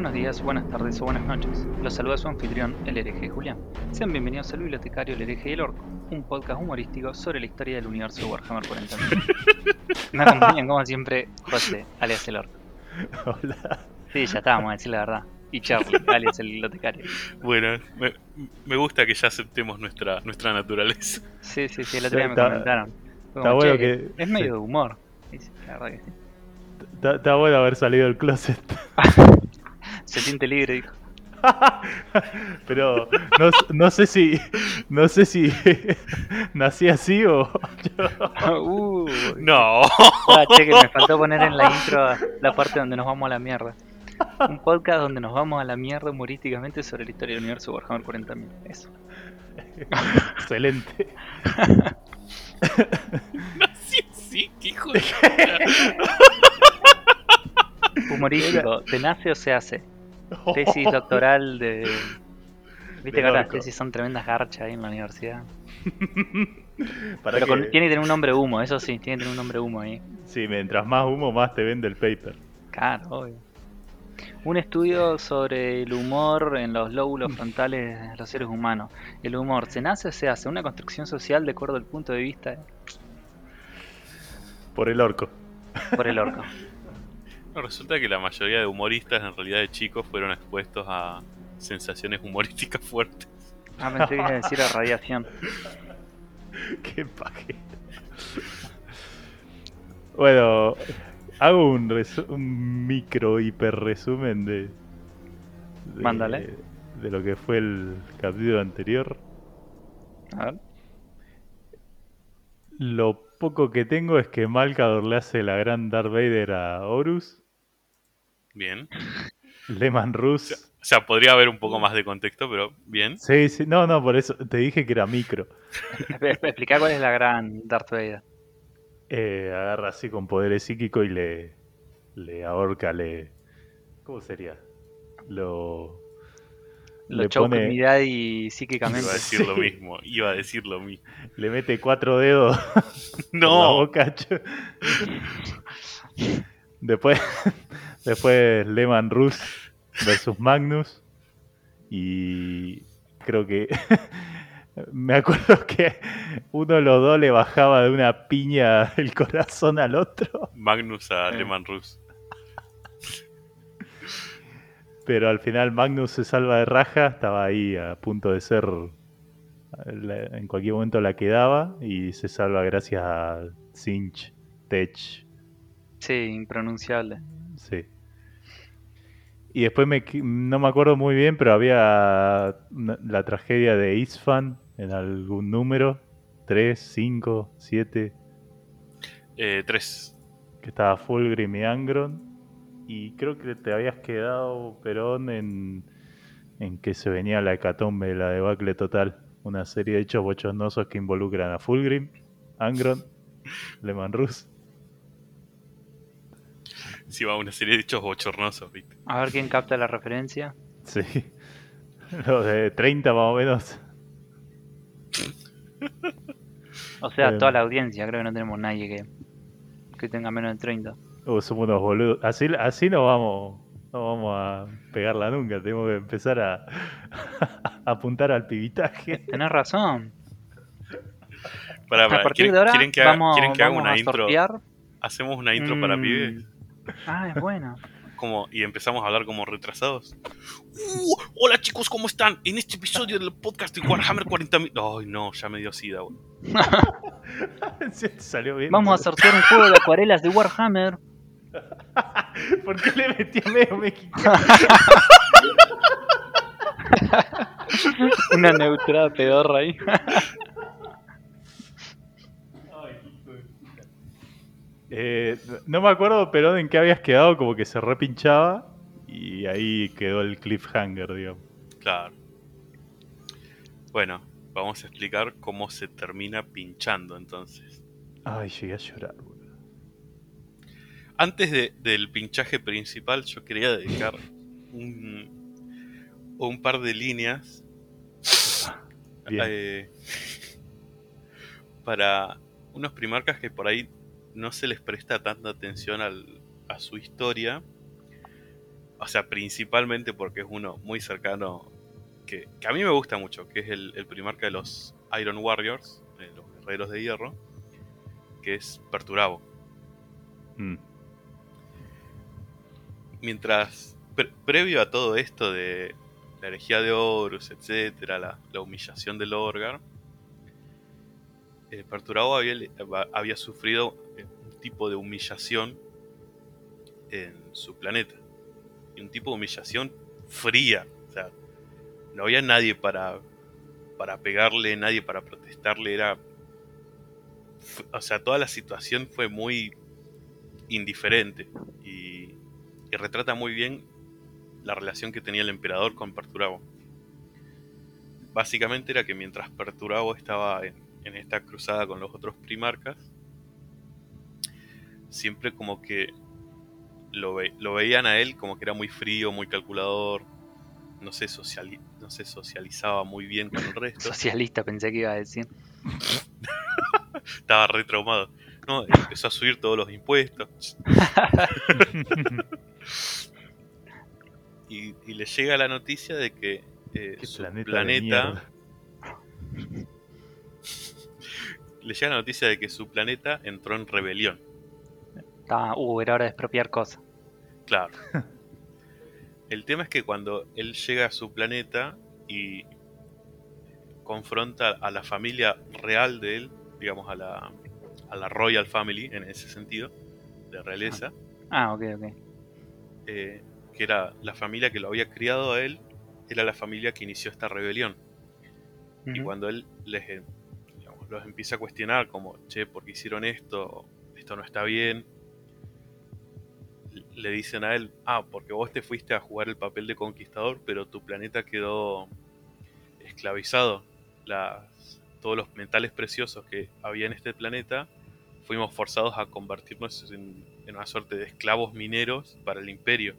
Buenos días, buenas tardes o buenas noches. Los saluda su anfitrión, el hereje Julián. Sean bienvenidos al bibliotecario El hereje y el orco, un podcast humorístico sobre la historia del universo de Warhammer 40.000. Me acompañan como siempre José, alias el orco. Hola. Sí, ya estábamos a decir la verdad. Y Charlie, alias el bibliotecario. Bueno, me, me gusta que ya aceptemos nuestra, nuestra naturaleza. Sí, sí, sí, el otro día me Está- comentaron. Está bueno "Che, que- Es medio sí. de humor. Sí, la verdad que sí. Está, está bueno haber salido del closet. Se siente libre, dijo. Pero no, no sé si. No sé si nací así o. Uh, No, Ah, che, que me faltó poner en la intro la parte donde nos vamos a la mierda. Un podcast donde nos vamos a la mierda humorísticamente sobre la historia del universo Warhammer 40.000. Eso. Excelente. sí, sí, qué hijo de Humorístico. ¿Se nace o se hace? Tesis doctoral de... Viste De que las tesis son tremendas garchas ahí en la universidad. Para Pero con- tiene que tener un nombre humo, eso sí, tiene que tener un nombre humo ahí. Sí, mientras más humo, más te vende el paper. Claro, obvio. Un estudio sobre el humor en los lóbulos frontales de los seres humanos. El humor, ¿se nace o se hace? Una construcción social de acuerdo al punto de vista Por el orco. por el orco. Resulta que la mayoría de humoristas, en realidad de chicos, fueron expuestos a sensaciones humorísticas fuertes. Ah, pensé que iba a decir la radiación. Qué paje. Bueno, hago un, resu- un micro hiper resumen de, de- Mándale. de lo que fue el capítulo anterior. A ver. Lo poco que tengo es que Malcador le hace la gran Darth Vader a Horus, Bien. Lehman Rus. O sea, podría haber un poco más de contexto, pero bien. Sí, sí, no, no, por eso te dije que era micro. Explica cuál es la gran Darth Vader. Eh, agarra así con poderes psíquicos y le, le ahorca, le... ¿Cómo sería? Lo... Lo choca pone- y Iba psíquicamente. a decir lo mismo, iba a decir lo mismo. Le mete cuatro dedos No, boca. Después, después Lehman Rus versus Magnus. Y creo que me acuerdo que uno de los dos le bajaba de una piña el corazón al otro. Magnus a Eh. Lehman Rus. Pero al final Magnus se salva de raja, estaba ahí a punto de ser. En cualquier momento la quedaba y se salva gracias a Cinch, Tech, Sí, impronunciable. Sí. Y después me, no me acuerdo muy bien, pero había una- la tragedia de Isfan en algún número: 3, 5, 7, Eh, tres. que estaba Fulgrim y Angron. Y creo que te habías quedado, Perón, en, en que se venía la hecatombe, la debacle total. Una serie de hechos bochornosos que involucran a Fulgrim, Angron, Lehman Rus. Va una serie de hechos bochornosos, ¿viste? A ver quién capta la referencia. Sí. Los de 30 más o menos. O sea, Eh. toda la audiencia, creo que no tenemos nadie que, que tenga menos de 30. Uh, somos unos boludos. Así, así no vamos, no vamos a pegarla nunca. Tenemos que empezar a, a apuntar al pibitaje. Tenés razón. Pará, A pará, partir ¿quieren, de ahora quieren que haga, vamos, quieren que haga vamos una a intro? sortear. ¿Hacemos una intro para pibes? Ah, es bueno. Como, y empezamos a hablar como retrasados. Uh, hola chicos, ¿cómo están? En este episodio del podcast de Warhammer 40.000... Ay, no, ya me dio sida, güey. Sí, Salió bien. Vamos a sortear un juego de acuarelas de Warhammer. ¿Por qué le metí a medio mexicano? Una neutrada pedorra ahí. Eh, no me acuerdo, pero en qué habías quedado, como que se repinchaba y ahí quedó el cliffhanger, digamos. Claro. Bueno, vamos a explicar cómo se termina pinchando entonces. Ay, llegué a llorar, boludo. Antes de- del pinchaje principal, yo quería dedicar un, un par de líneas eh, para unos primarcas que por ahí no se les presta tanta atención al- a su historia O sea, principalmente porque es uno muy cercano, que, que a mí me gusta mucho, que es el, el primarca de los Iron Warriors, los guerreros de hierro, que es Perturabo. Mm. Mientras, pre- previo a todo esto de la herejía de Horus, etcétera, la, la humillación del Orgar, eh, Perturabo había, había sufrido tipo de humillación en su planeta. Y un tipo de humillación fría. O sea, no había nadie para, para pegarle, nadie para protestarle. Era. O sea, toda la situación fue muy indiferente. Y, retrata muy bien la relación que tenía el emperador con Perturabo. Básicamente era que mientras Perturabo estaba en esta cruzada con los otros primarcas, siempre como que lo, ve- lo veían a él como que era muy frío, muy calculador, no se, sociali- no se socializaba muy bien con el resto, Socialista pensé que iba a decir. estaba re traumado. No, empezó a subir todos los impuestos. y, y le llega la noticia de que eh, su planeta le llega la noticia de que su planeta entró en rebelión. Estaba, uh, era hora de expropiar cosas. Claro. El tema es que cuando él llega a su planeta y confronta a la familia real de él, digamos a la, a la Royal Family en ese sentido, de realeza, Ah, ok, ok. eh, que era la familia que lo había criado a él, era la familia que inició esta rebelión. Y cuando él les, eh, digamos, los empieza a cuestionar, como, che, ¿por qué hicieron esto? Esto no está bien. Le dicen a él, ah, porque vos te fuiste a jugar el papel de conquistador, pero tu planeta quedó esclavizado. Las, todos los metales preciosos que había en este planeta, fuimos forzados a convertirnos en, una suerte de esclavos mineros para el imperio.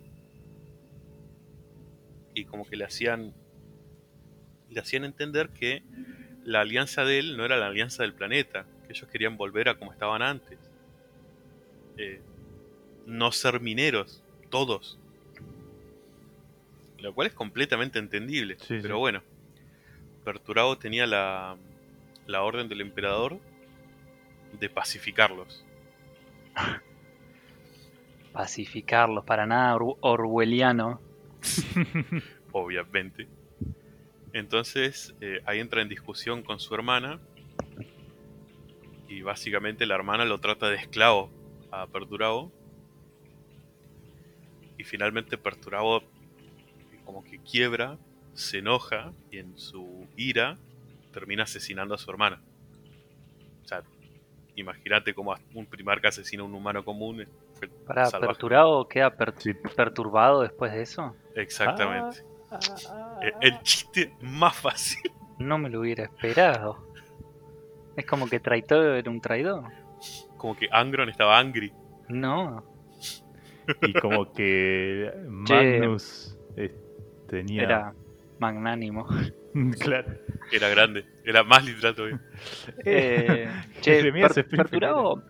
Y como que le hacían le hacían entender que la alianza de él no era la alianza del planeta, que ellos querían volver a como estaban antes. Eh, no ser mineros, todos. Lo cual es completamente entendible. Sí, pero sí. bueno, Perturabo tenía la, la orden del emperador de pacificarlos. Pacificarlos, para nada or- orwelliano. obviamente. Entonces eh, ahí entra en discusión con su hermana y básicamente la hermana lo trata de esclavo a Perturabo y finalmente Perturabo como que quiebra, se enoja y en su ira termina asesinando a su hermana. O sea, imagínate cómo un primarca asesina a un humano común. Fue Para salvaje. Perturado queda per- Sí. perturbado después de eso. Exactamente. Ah, Eh, El chiste más fácil. No me lo hubiera esperado. Es como que traidor era un traidor. Como que Angron estaba angry. No, Y como que Magnus eh, tenía. era magnánimo. claro. Era grande. Era más literal todavía. Eh, che, Per-. Perturado,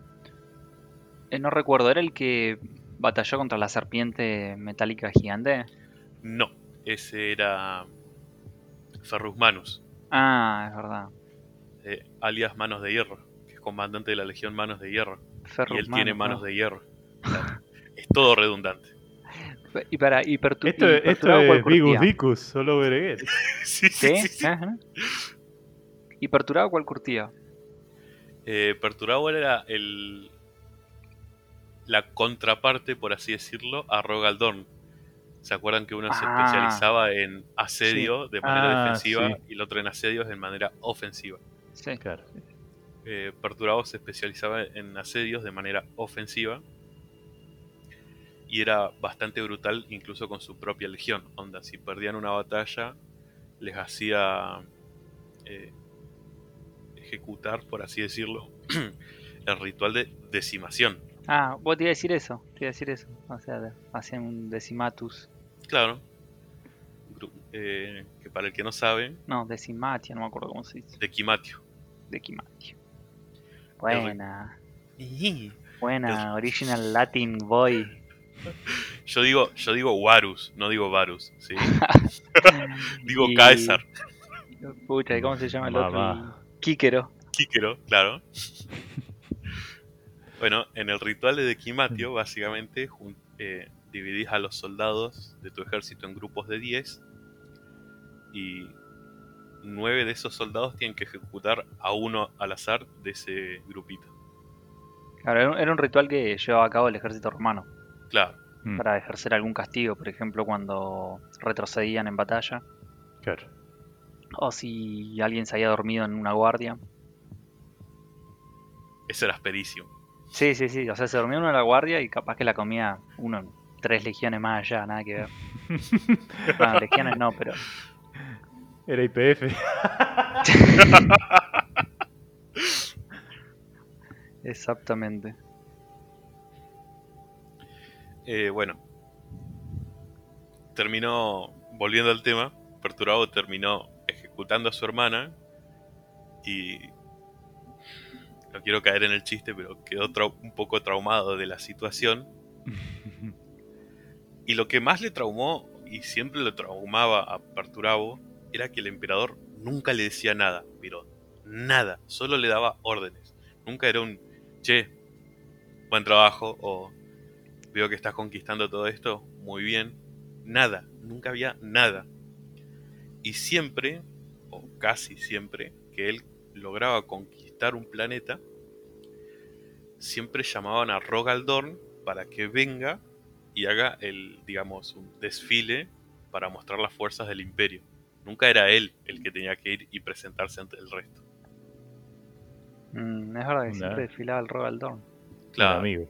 eh, no recuerdo, ¿era el que batalló contra la serpiente metálica gigante? No, ese era Ferrus Manus, Ah, es verdad. eh, alias Manos de Hierro, que es comandante de la Legión Manos de Hierro. Ferrus y él tiene manos ¿no? de hierro. O sea, es todo redundante. Y para y Pertu- Esto, y esto Perturado, ¿cuál es Vigus? Vicus, solo Berenguer. sí, sí, ¿Sí? sí, sí. Ajá. ¿Y Perturado cuál curtía? Eh, Perturabo era el la contraparte, por así decirlo, a Rogaldorn. ¿Se acuerdan que uno se Ah. especializaba en asedio de manera Ah, defensiva sí. y el otro en asedios de manera ofensiva? Sí. Claro. eh, Perturabo se especializaba en asedios de manera ofensiva y era bastante brutal incluso con su propia legión. Onda, si perdían una batalla, les hacía eh, ejecutar, por así decirlo, el ritual de decimación. Ah, vos te iba a decir eso. Te iba a decir eso. O sea, hacían un decimatus. Claro. Eh, que para el que no sabe, No, decimatia, no me acuerdo cómo se dice. Dequimatio. Decimatio. Buena. Buena, original Latin boy. Yo digo, yo digo Warus, no digo Varus, ¿sí? digo Y- Caesar, Pucha, ¿y ¿cómo se llama el Mamá. otro? Kíquero. Kíquero, claro. Bueno, en el ritual de Dequimatio, básicamente, eh, dividís a los soldados de tu ejército en grupos de 10 y nueve de esos soldados tienen que ejecutar a uno al azar de ese grupito. Claro, era un ritual que llevaba a cabo el ejército romano Claro, Mm, para ejercer algún castigo, por ejemplo, cuando retrocedían en batalla Claro. o si alguien se había dormido en una guardia. ese era asperísimo. Sí, sí, sí, o sea, se dormía uno en la guardia y capaz que la comía uno en tres legiones más allá, nada que ver. Bueno, legiones no, pero Era IPF. exactamente. Eh, bueno, terminó, volviendo al tema, Perturabo terminó ejecutando a su hermana y no quiero caer en el chiste, pero quedó un poco traumado de la situación. Y lo que más le traumó, y siempre le traumaba a Perturabo, era que el emperador nunca le decía nada, pero nada, solo le daba órdenes. Nunca era un, che, buen trabajo, o veo que estás conquistando todo esto, muy bien. Nada, nunca había nada. Y siempre, o casi siempre, que él lograba conquistar un planeta, siempre llamaban a Rogaldorn para que venga y haga el, digamos, un desfile para mostrar las fuerzas del imperio. Nunca era él el que tenía que ir y presentarse ante el resto. Mm, es verdad que siempre desfilaba el Rogaldorn. Un Claro, amigo.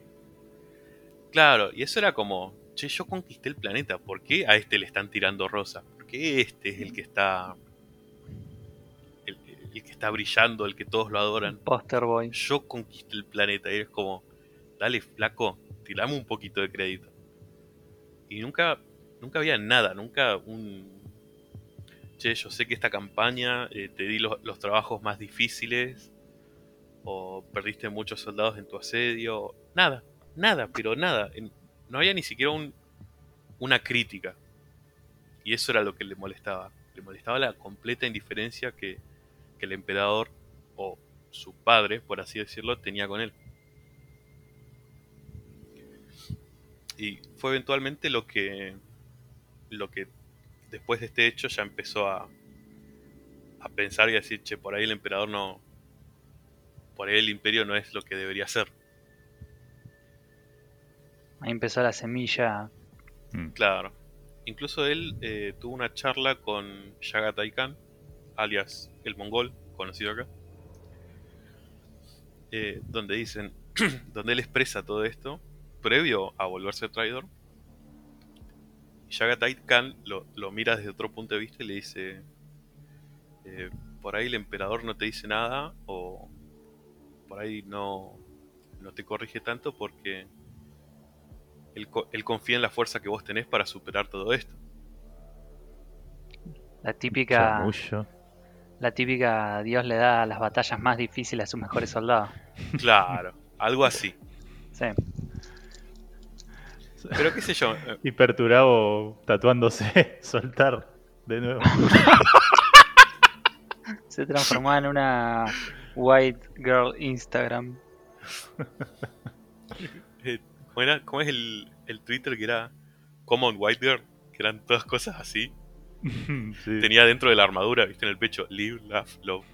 Claro, y eso era como, che, yo conquisté el planeta, ¿por qué a este le están tirando rosa? ¿Por qué este es el que está el, el que está brillando, el que todos lo adoran? Poster Boy. Yo conquisté el planeta y es como, dale flaco, tirame un poquito de crédito. Y nunca, nunca había nada, nunca un... Che, yo sé que esta campaña eh, te di los, los trabajos más difíciles, o perdiste muchos soldados en tu asedio, nada, nada, pero nada. No había ni siquiera un, una crítica. Y eso era lo que le molestaba. Le molestaba la completa indiferencia que, que el emperador, o su padre, por así decirlo, tenía con él. Y fue eventualmente lo que, lo que después de este hecho ya empezó a, a pensar y a decir, che, por ahí el emperador no, por ahí el imperio no es lo que debería ser. Ahí empezó la semilla. Mm. Claro. Incluso él eh, tuvo una charla con Yagatai Khan, alias el mongol, conocido acá, eh, donde dicen, donde él expresa todo esto, previo a volverse traidor. Y Yagatai Khan lo, lo mira desde otro punto de vista y le dice, eh, por ahí el emperador no te dice nada o por ahí no, no te corrige tanto porque él, co- él confía en la fuerza que vos tenés para superar todo esto. La típica, la típica Dios le da las batallas más difíciles a sus mejores soldados. Claro, algo así. Sí. Pero qué sé yo, eh, Y Perturabo tatuándose, soltar de nuevo. Se transformó en una white girl Instagram. ¿cómo, era- cómo es el, el Twitter que era Common White Girl? Que eran todas cosas así. Sí. Tenía dentro de la armadura, viste, en el pecho, Live, Laugh, Love.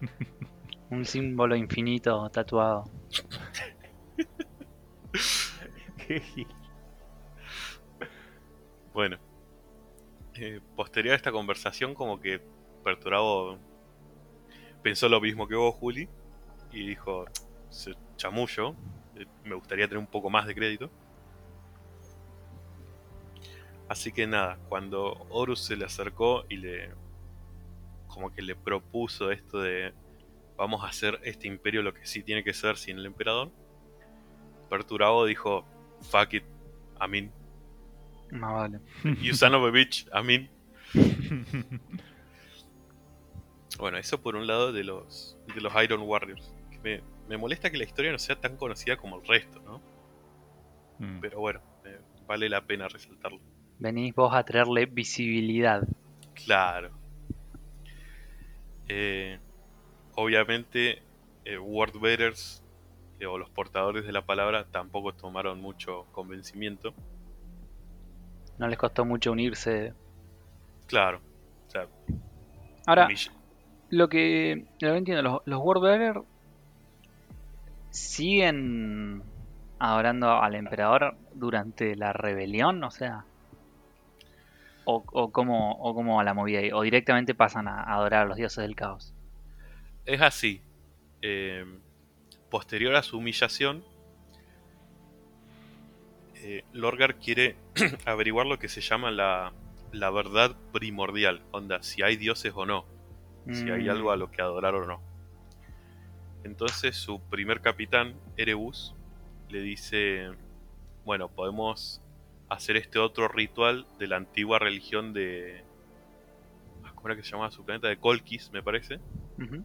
Un símbolo infinito tatuado. Bueno, eh, posterior a esta conversación, como que Perturabo pensó lo mismo que vos, Juli, y dijo: "Se- Chamullo, me gustaría tener un poco más de crédito. Así que nada, cuando Horus se le acercó y le. como que le propuso esto de. vamos a hacer este imperio lo que sí tiene que ser sin el emperador, Perturabo dijo: fuck it, I mean. Más vale. You son of a bitch, I mean. Bueno, eso por un lado de los, de los Iron Warriors. Me, me molesta que la historia no sea tan conocida como el resto, ¿no? Mm. Pero bueno, me, vale la pena resaltarlo. Venís vos a traerle visibilidad. Claro. Eh, obviamente, eh, word bearers eh, o los portadores de la palabra tampoco tomaron mucho convencimiento. No les costó mucho unirse. Claro. O sea, Ahora, lo que, lo que entiendo, los, los Wordbearer siguen adorando al emperador durante la rebelión, o sea. O, o cómo, o cómo va la movida ahí, o directamente pasan a adorar a los dioses del caos. es así. Eh, posterior a su humillación, eh, Lorgar quiere averiguar lo que se llama la, la verdad primordial. Onda, si hay dioses o no. Si hay Mm, algo a lo que adorar o no. Entonces su primer capitán, Erebus, le dice, bueno, podemos hacer este otro ritual de la antigua religión de... ah, ¿Cómo era que se llamaba su planeta? De Colquis, me parece. ujú.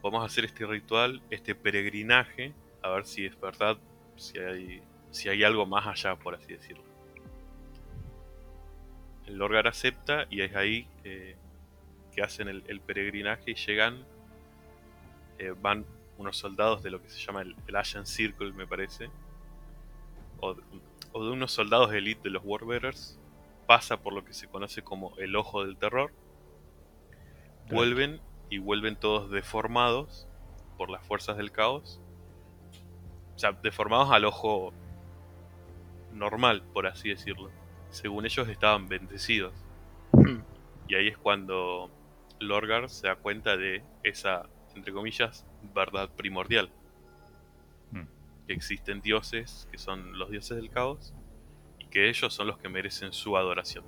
Podemos hacer este ritual, este peregrinaje, a ver si es verdad, si hay, si hay algo más allá, por así decirlo. El Lorgar acepta y es ahí eh, que hacen el, el peregrinaje y llegan, eh, van unos soldados de lo que se llama el, el Circle, me parece, o, de- o de unos soldados de elite de los Warbearers, pasa por lo que se conoce como el Ojo del Terror, vuelven y vuelven todos deformados por las fuerzas del caos. O sea, deformados al ojo normal, por así decirlo. Según ellos estaban bendecidos. Y ahí es cuando Lorgar se da cuenta de esa, entre comillas, verdad primordial. Mm. Que existen dioses, que son los dioses del caos, y que ellos son los que merecen su adoración.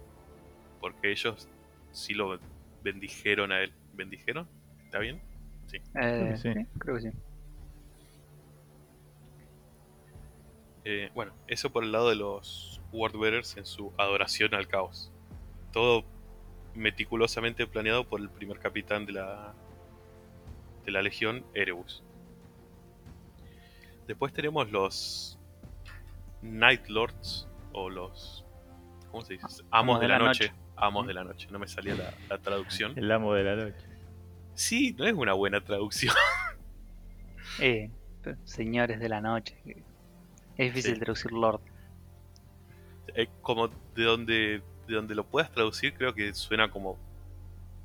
Porque ellos sí lo bendijeron a él. ¿Bendijeron? ¿Está bien? Eh, que sí. sí, creo que sí. Eh, bueno, eso por el lado de los Wordbearers en su adoración al caos. Todo meticulosamente planeado por el primer capitán de la, de la legión, Erebus. Después tenemos los Night Lords, o los... ¿Cómo se dice? Amos de la, noche. Amos de la noche, no me salía la, la traducción. El amo de la noche. Sí, no es una buena traducción. Eh, señores de la noche. Es difícil Sí. traducir Lord. Eh, como de donde, de donde lo puedas traducir, creo que suena como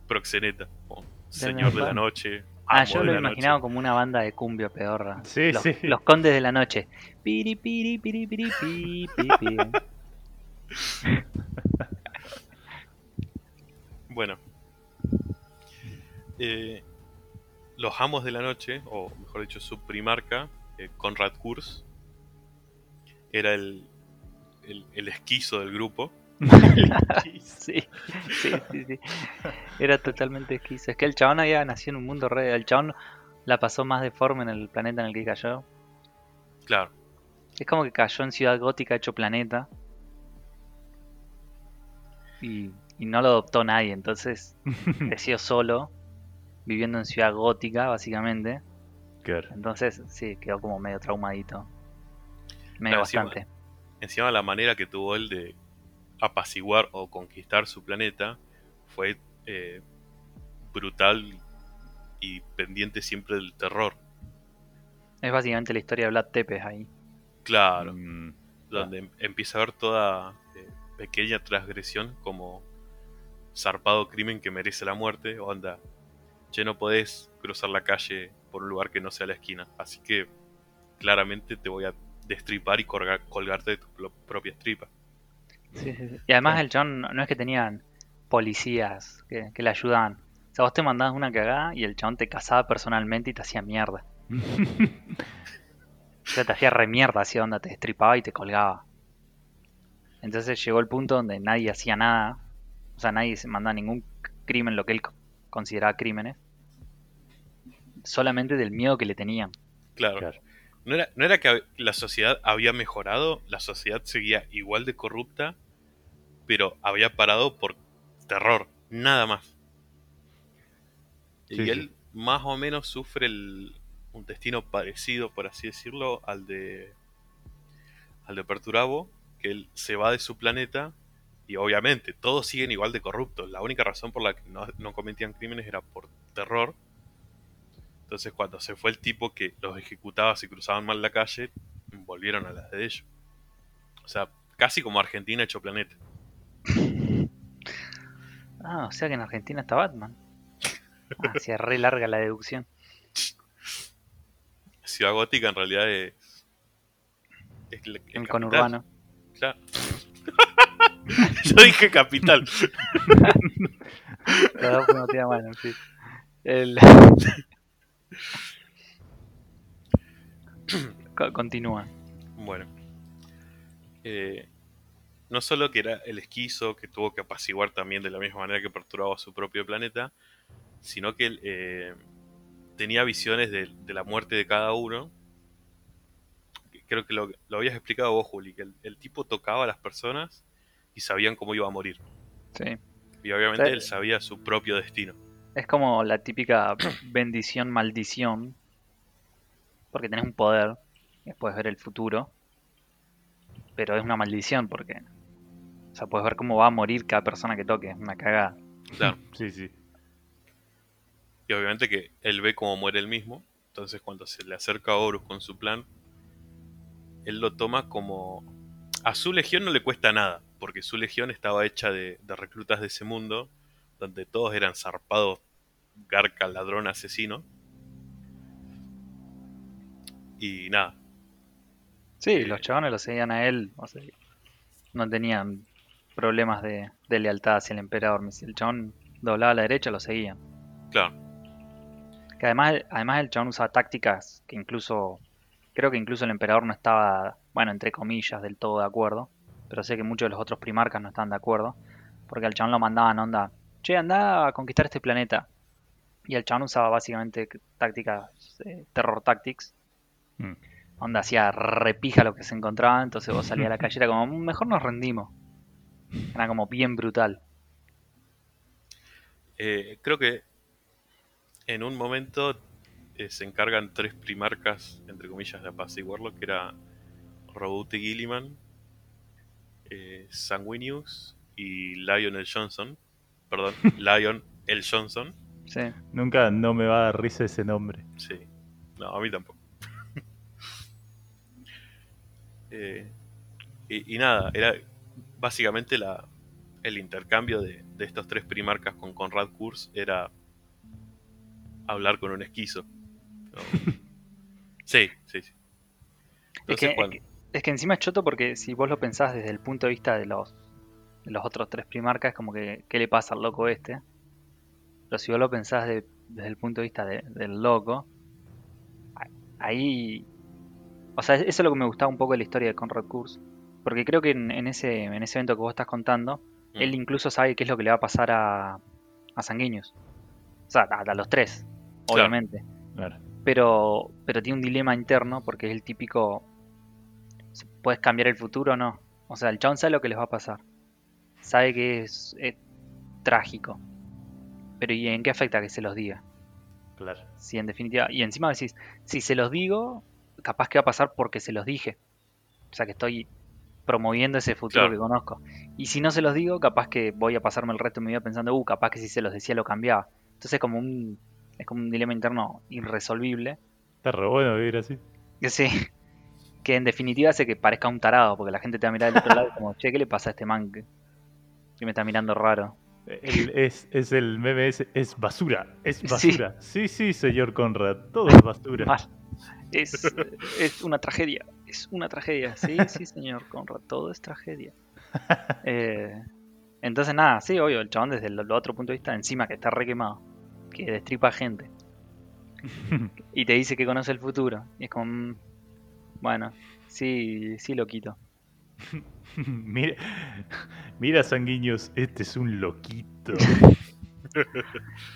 proxeneta. como señor de la noche. Ah, yo lo la imaginaba noche. como una banda de cumbia pedorra. Sí, los, sí. los condes de la noche. Piri, piri, piri, piri, pi, pi, pi. Bueno. Eh, los amos de la noche, o mejor dicho, su primarca, eh, Conrad Kurz, era el, el, el esquizo del grupo. Sí, sí, sí, sí. Era totalmente esquizo. Es que el chabón había nacido en un mundo re. El chabón la pasó más deforme en el planeta en el que cayó. Claro, Es como que cayó en Ciudad Gótica hecho planeta. Y, y no lo adoptó nadie, entonces creció solo, viviendo en Ciudad Gótica, básicamente. Claro. Entonces, sí, quedó como medio traumadito. Medio Claro, encima- bastante. encima la manera que tuvo él de apaciguar o conquistar su planeta fue eh, brutal y pendiente siempre del terror. Es básicamente la historia de Vlad Tepes ahí. Claro, Mm, donde em- empieza a ver toda eh, pequeña transgresión como zarpado crimen que merece la muerte. Onda, che, no podés cruzar la calle por un lugar que no sea la esquina. Así que claramente te voy a destripar y colgar- colgarte de tus pro- propias tripas. Sí, sí, sí. Y además Sí. el chabón no es que tenían policías que, que le ayudaban. O sea, vos te mandabas una cagada y el chabón te cazaba personalmente y te hacía mierda. O sea, te hacía re mierda, hacía onda, te destripaba y te colgaba. Entonces llegó el punto donde nadie hacía nada. O sea, nadie se mandaba ningún crimen, lo que él co- consideraba crímenes. Solamente del miedo que le tenían. Claro. Claro. No era, no era que la sociedad había mejorado, la sociedad seguía igual de corrupta, pero había parado por terror, nada más. y sí. él más o menos sufre el- un destino parecido, por así decirlo, al de al de Perturabo, que él se va de su planeta y obviamente todos siguen igual de corruptos. La única razón por la que no, no cometían crímenes era por terror. Entonces cuando se fue el tipo que los ejecutaba si cruzaban mal la calle, volvieron a las de ellos. O sea, casi como Argentina hecho planeta. Ah, o sea que en Argentina está Batman. Ah, se re larga la deducción. Ciudad Gótica en realidad es... es es El conurbano. Claro. Yo dije capital. Los dos fuimos tía mano, sí. El... Co- Continúa. Bueno. Eh, no solo que era el esquizo que tuvo que apaciguar también de la misma manera que perturbaba su propio planeta, sino que él eh, tenía visiones de, de la muerte de cada uno. Creo que lo, lo habías explicado vos, Juli, que el, el tipo tocaba a las personas y sabían cómo iba a morir. Sí. Y obviamente Sí. él sabía su propio destino. Es como la típica bendición maldición. Porque tenés un poder y puedes ver el futuro. Pero es una maldición porque. O sea, puedes ver cómo va a morir cada persona que toque. Es una cagada. Claro. Sí, sí. Y obviamente que él ve cómo muere él mismo. Entonces cuando se le acerca a Horus con su plan, él lo toma como... A su legión no le cuesta nada, porque su legión estaba hecha de, de reclutas de ese mundo, donde todos eran zarpados, garca, ladrón, asesino. Y nada, Sí, Eh, los chabones lo seguían a él. O sea, no tenían problemas de, de lealtad hacia el emperador. El chabón doblaba a la derecha, lo seguían. claro, Que además, además el chabón usaba tácticas que incluso, creo que incluso el emperador no estaba, bueno, entre comillas, del todo de acuerdo. Pero sé que muchos de los otros primarcas no estaban de acuerdo. Porque al chabón lo mandaban onda, che, anda a conquistar este planeta. Y el chabón usaba básicamente tácticas, eh, terror tactics. Mm. Onda hacía repija lo que se encontraba, entonces vos salías a la calle era como, "Mm, mejor nos rendimos. Era como bien brutal. Eh, creo que en un momento eh, se encargan tres primarcas, entre comillas, de apaciguarlo, que era Robute Gilliman, eh, Sanguinius y Lionel Johnson. Perdón, Lion L. Johnson. Sí. Nunca no me va a dar risa ese nombre. Sí. No, a mí tampoco. Eh, y, y nada, era básicamente la, el intercambio de, de estos tres primarcas con Conrad Kurz era hablar con un esquizo. ¿no? Sí, sí, sí. Es que, es que- es que encima es choto porque si vos lo pensás desde el punto de vista de los, de los otros tres primarcas, es como que, ¿qué le pasa al loco este? Pero si vos lo pensás de- desde el punto de vista de- del loco, ahí... O sea, eso es lo que me gustaba un poco de la historia de Conrad Kurz. Porque creo que en, en ese, en ese evento que vos estás contando, Mm. él incluso sabe qué es lo que le va a pasar a, a Sanguinius. O sea, a, a los tres, Claro. obviamente Claro. pero, pero tiene un dilema interno porque es el típico. ¿Puedes cambiar el futuro o no? O sea, el chabón sabe lo que les va a pasar. Sabe que es, eh, trágico. Pero ¿y en qué afecta que se los diga? Claro. Si en definitiva. Y encima decís, si se los digo, capaz que va a pasar porque se los dije. O sea que estoy promoviendo ese futuro Claro. que conozco. Y si no se los digo, capaz que voy a pasarme el resto de mi vida pensando, uh, capaz que si se los decía lo cambiaba. Entonces es como un, es como un dilema interno irresolvible. Está re bueno vivir así. Que sí. Que en definitiva hace que parezca un tarado, porque la gente te va a mirar del otro lado como, che, ¿qué le pasa a este man que me está mirando raro? El- es, es el meme es basura, es basura. Sí, sí, señor Conrad, todo es basura. Mal. Es, es una tragedia, es una tragedia. Sí, sí, señor Conrad, todo es tragedia. Eh, entonces, nada, sí, obvio, el chabón desde el, el otro punto de vista, encima que está re quemado, que destripa gente y te dice que conoce el futuro. Y es como, mm, bueno, sí, sí lo quito. Mira, mira, sanguíneos, este es un loquito.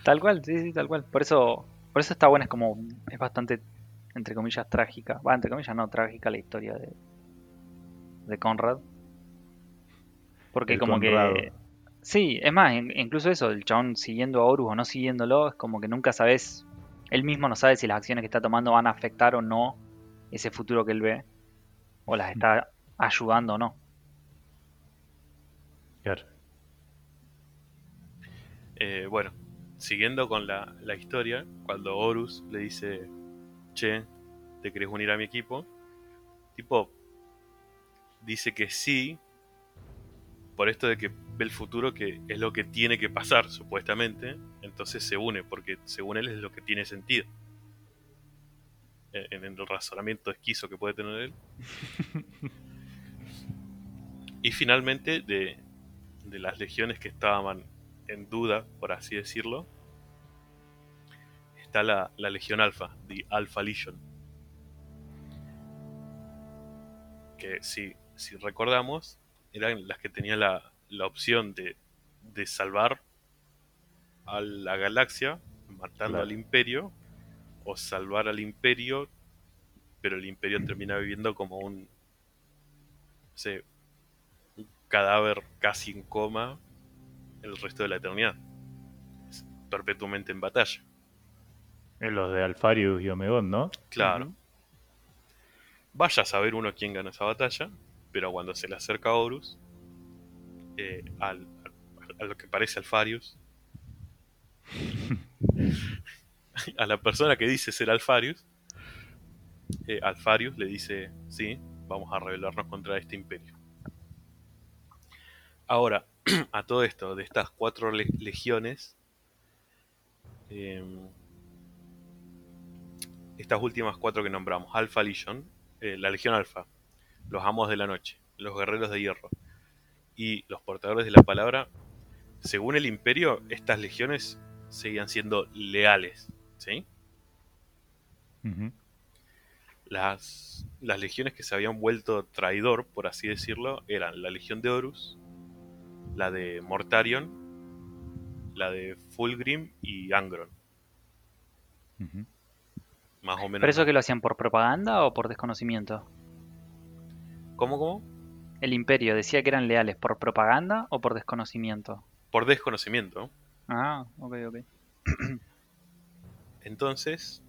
Tal cual, sí, sí, tal cual. Por eso, por eso está buena, es como, es bastante, entre comillas, trágica. Va, entre comillas, no, trágica la historia de, de Conrad. Porque El como Conrado. que... Sí, es más, in- incluso eso, el chabón siguiendo a Horus o no siguiéndolo, es como que nunca sabes, él mismo no sabe si las acciones que está tomando van a afectar o no ese futuro que él ve, o las está ayudando o no. Claro. Eh, bueno, siguiendo con la, la historia, cuando Horus le dice, che, ¿te querés unir a mi equipo? Tipo, dice que sí, por esto de que ve el futuro que es lo que tiene que pasar, supuestamente, entonces se une, porque según él es lo que tiene sentido. En en el razonamiento esquizo que puede tener él. y finalmente, de, de las legiones que estaban en duda, por así decirlo, está la, la Legión Alpha, The Alpha Legion. Que si, si recordamos, eran las que tenían la, la opción de, de salvar a la galaxia matando Claro. al imperio o salvar al imperio pero el imperio termina viviendo como un no sé, un cadáver casi en coma el resto de la eternidad Es perpetuamente en batalla Es los de Alfarius y Omegón, ¿no? claro vaya a saber uno quién gana esa batalla pero cuando se le acerca a Horus eh, al, a lo que parece Alfarius a la persona que dice ser Alfarius, eh, Alfarius le dice, sí, vamos a rebelarnos contra este imperio. Ahora, a todo esto, de estas cuatro le- legiones, eh, estas últimas cuatro que nombramos, Alpha Legion, eh, la Legión Alpha, los Amos de la Noche, los Guerreros de Hierro y los Portadores de la Palabra, según el imperio, estas legiones seguían siendo leales, ¿sí? Las, las legiones que se habían vuelto traidor, por así decirlo, eran la Legión de Horus, la de Mortarion, la de Fulgrim y Angron. Más o menos. ¿Pero eso que lo hacían por propaganda o por desconocimiento? ¿Cómo, cómo? El imperio decía que eran leales por propaganda o por desconocimiento. Por desconocimiento. Ah, ok, ok. Entonces,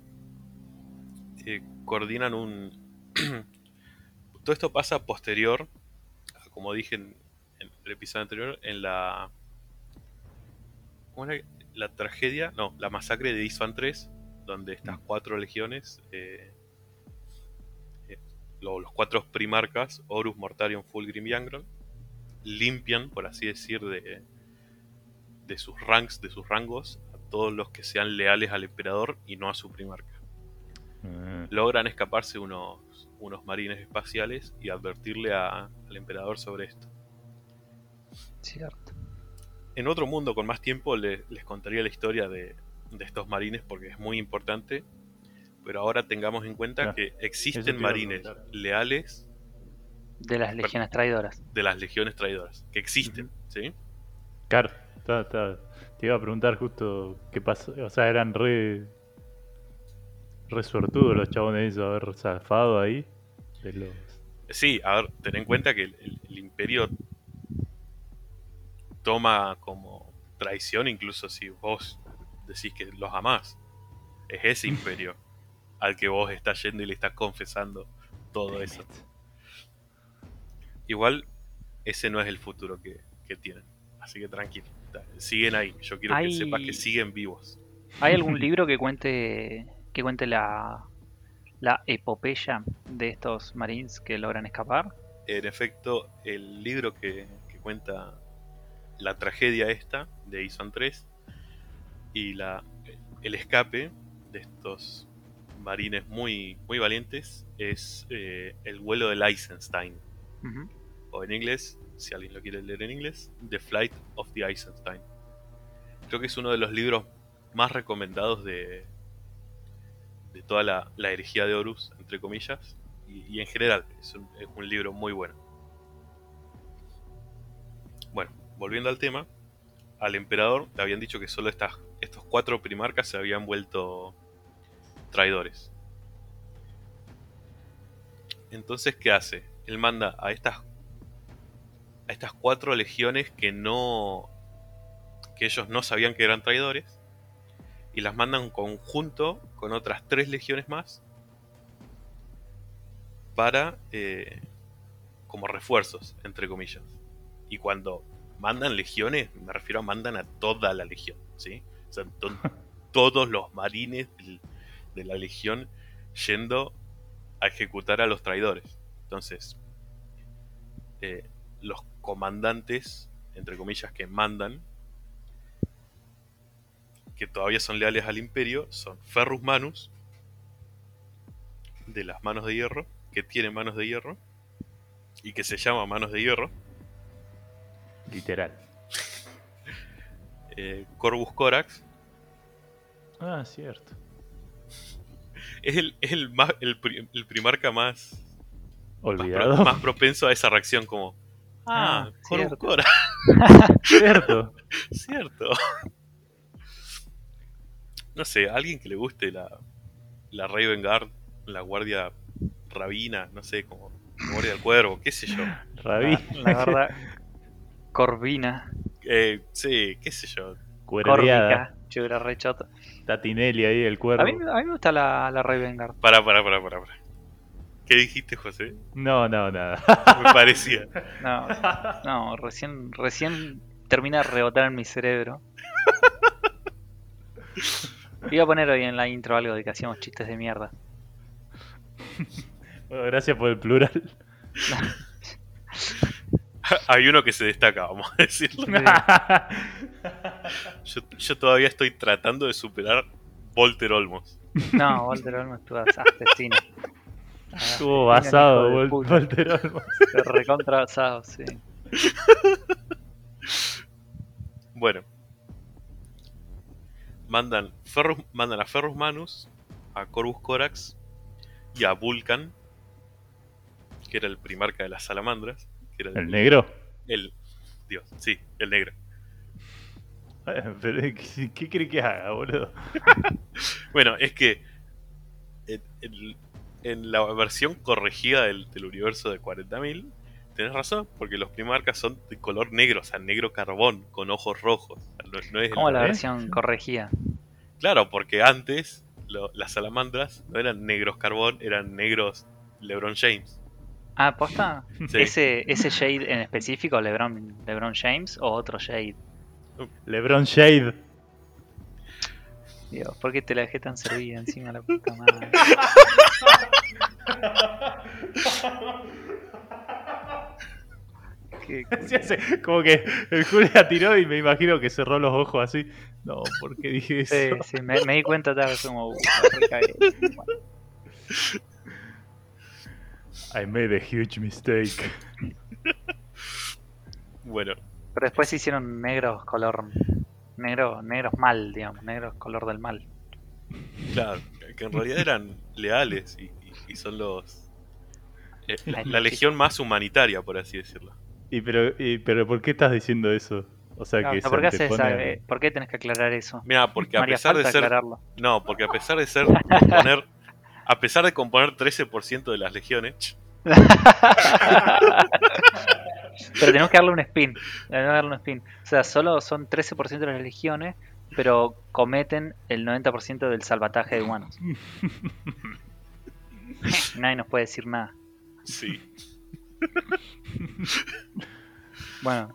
eh, coordinan un... Todo esto pasa posterior, a, como dije en, en el episodio anterior, en la... ¿Cómo era? La tragedia, no, la masacre de Isfan 3, donde estas cuatro legiones, eh, eh, lo- los cuatro primarcas, Horus, Mortarion, Fulgrim y Angron, limpian, por así decir, de, de sus ranks, de sus rangos, a todos los que sean leales al emperador y no a su primarca. Ah, Logran escaparse unos, unos marines espaciales y advertirle a- al emperador sobre esto. Cierto. En otro mundo con más tiempo le- les contaría la historia de, de estos marines porque es muy importante, pero ahora tengamos en cuenta Claro. que existen marines leales De las legiones traidoras. de las legiones traidoras, que existen, ¿sí? Claro, está- está- te iba a preguntar justo qué pasó. O sea, eran re. re suertudos los chabones de haber zafado ahí. De los. Sí, a ver, ten en cuenta que el, el- el imperio toma como traición incluso si vos decís que los amás. Es ese imperio al que vos estás yendo y le estás confesando todo eso. Igual, ese no es el futuro que, que tienen. Así que tranquilo. Siguen ahí. Yo quiero Hay- que sepas que siguen vivos. ¿Hay algún libro que cuente que cuente la la epopeya de estos marines que logran escapar? En efecto, el libro que, que cuenta la tragedia esta de Ison 3 y la, el escape de estos marines muy, muy valientes es eh, El vuelo del Eisenstein. O en inglés, si alguien lo quiere leer en inglés, The Flight of the Eisenstein. Creo que es uno de los libros más recomendados de, de toda la, la herejía de Horus, entre comillas, y, y en general es un, es un libro muy bueno. Volviendo al tema, al emperador le habían dicho que solo estas, estos cuatro primarcas se habían vuelto traidores. Entonces, ¿qué hace? Él manda a estas a estas cuatro legiones que no que ellos no sabían que eran traidores y las mandan conjunto con otras tres legiones más para eh, como refuerzos, entre comillas. Y cuando mandan legiones, me refiero a mandan a toda la legión, ¿sí? O sea, to- todos los marines de la legión yendo a ejecutar a los traidores. Entonces, eh, los comandantes, entre comillas, que mandan, que todavía son leales al imperio, son Ferrus Manus, de las manos de hierro, que tiene manos de hierro, y que se llama manos de hierro, Literal. eh, Corvus Corax, Ah, cierto. es el, es el, más, el, el primarca más, más, pro- Olvidado. más propenso a esa reacción como... Ah, Ah, Corvus cierto. Corax, cierto. cierto. No sé, alguien que le guste la, la Raven Guard, la Guardia Rabina, no sé, como Guardia del Cuervo, qué sé yo. Rabí. La, la verdad, Corvina, Eh, sí, qué sé yo. Corvica, yo era re choto. Tatinelli ahí, el cuervo. A mí, a mí me gusta la, la Ravengard. Pará, pará, pará, pará. pará. ¿Qué dijiste, José? No, no, nada. Me parecía. No, no, recién, recién termina de rebotar en mi cerebro. Iba a poner hoy en la intro algo de que hacíamos chistes de mierda. Bueno, gracias por el plural. Hay uno que se destca, vamos a decirlo. Yo, yo todavía estoy tratando de superar Volter Olmos. No, Walter Olmo estuvo asesino. Estuvo basado, Vol-. Walter Olmos. Recontra basado, sí. Bueno. Mandan, Ferrus, mandan a Ferrus Manus, a Corvus Corax y a Vulcan, que era el primarca de las salamandras. Que era ¿El negro? El, Dios, sí, el negro. Pero, ¿qué, qué cree que haga, boludo? Bueno, es que en, en- en la versión corregida del, del universo de 40.000, tenés razón, porque los primarcas son de color negro, o sea, negro carbón, con ojos rojos. O sea, no, no es el- Como la ¿eh? versión corregida. Claro, porque antes lo- las salamandras no eran negros carbón, eran negros LeBron James. Ah, ¿posta? Sí. ¿Ese, ¿Ese Shade en específico, LeBron, LeBron James o otro Shade? LeBron Shade. Dios, ¿por qué te la dejé tan servida encima la puta madre? ¿Qué- hace como que el Julia tiró y me imagino que cerró los ojos así. No, ¿por qué dije eso? Sí, sí, me, me di cuenta tarde, como, uh, la. Bueno, I made a huge mistake. Bueno, Pero después se hicieron negros color, negro, negros mal, digamos, negros color del mal. claro, que en realidad eran leales y, y- y son los... eh, la, legión más humanitaria, por así decirlo. ¿Y pero, y, pero por qué estás diciendo eso? O sea, No, que o sea, se ¿por, qué haces esa- eh, ¿Por qué tenés que aclarar eso? Mira, porque No a pesar de ser... aclararlo. No, porque a pesar de ser... componer- a pesar de componer 13% de las legiones, Pero tenemos que darle un spin. Tenemos que darle un spin. O sea, solo son 13% de las legiones, pero cometen el 90% del salvataje de humanos. Nadie nos puede decir nada. sí. Bueno,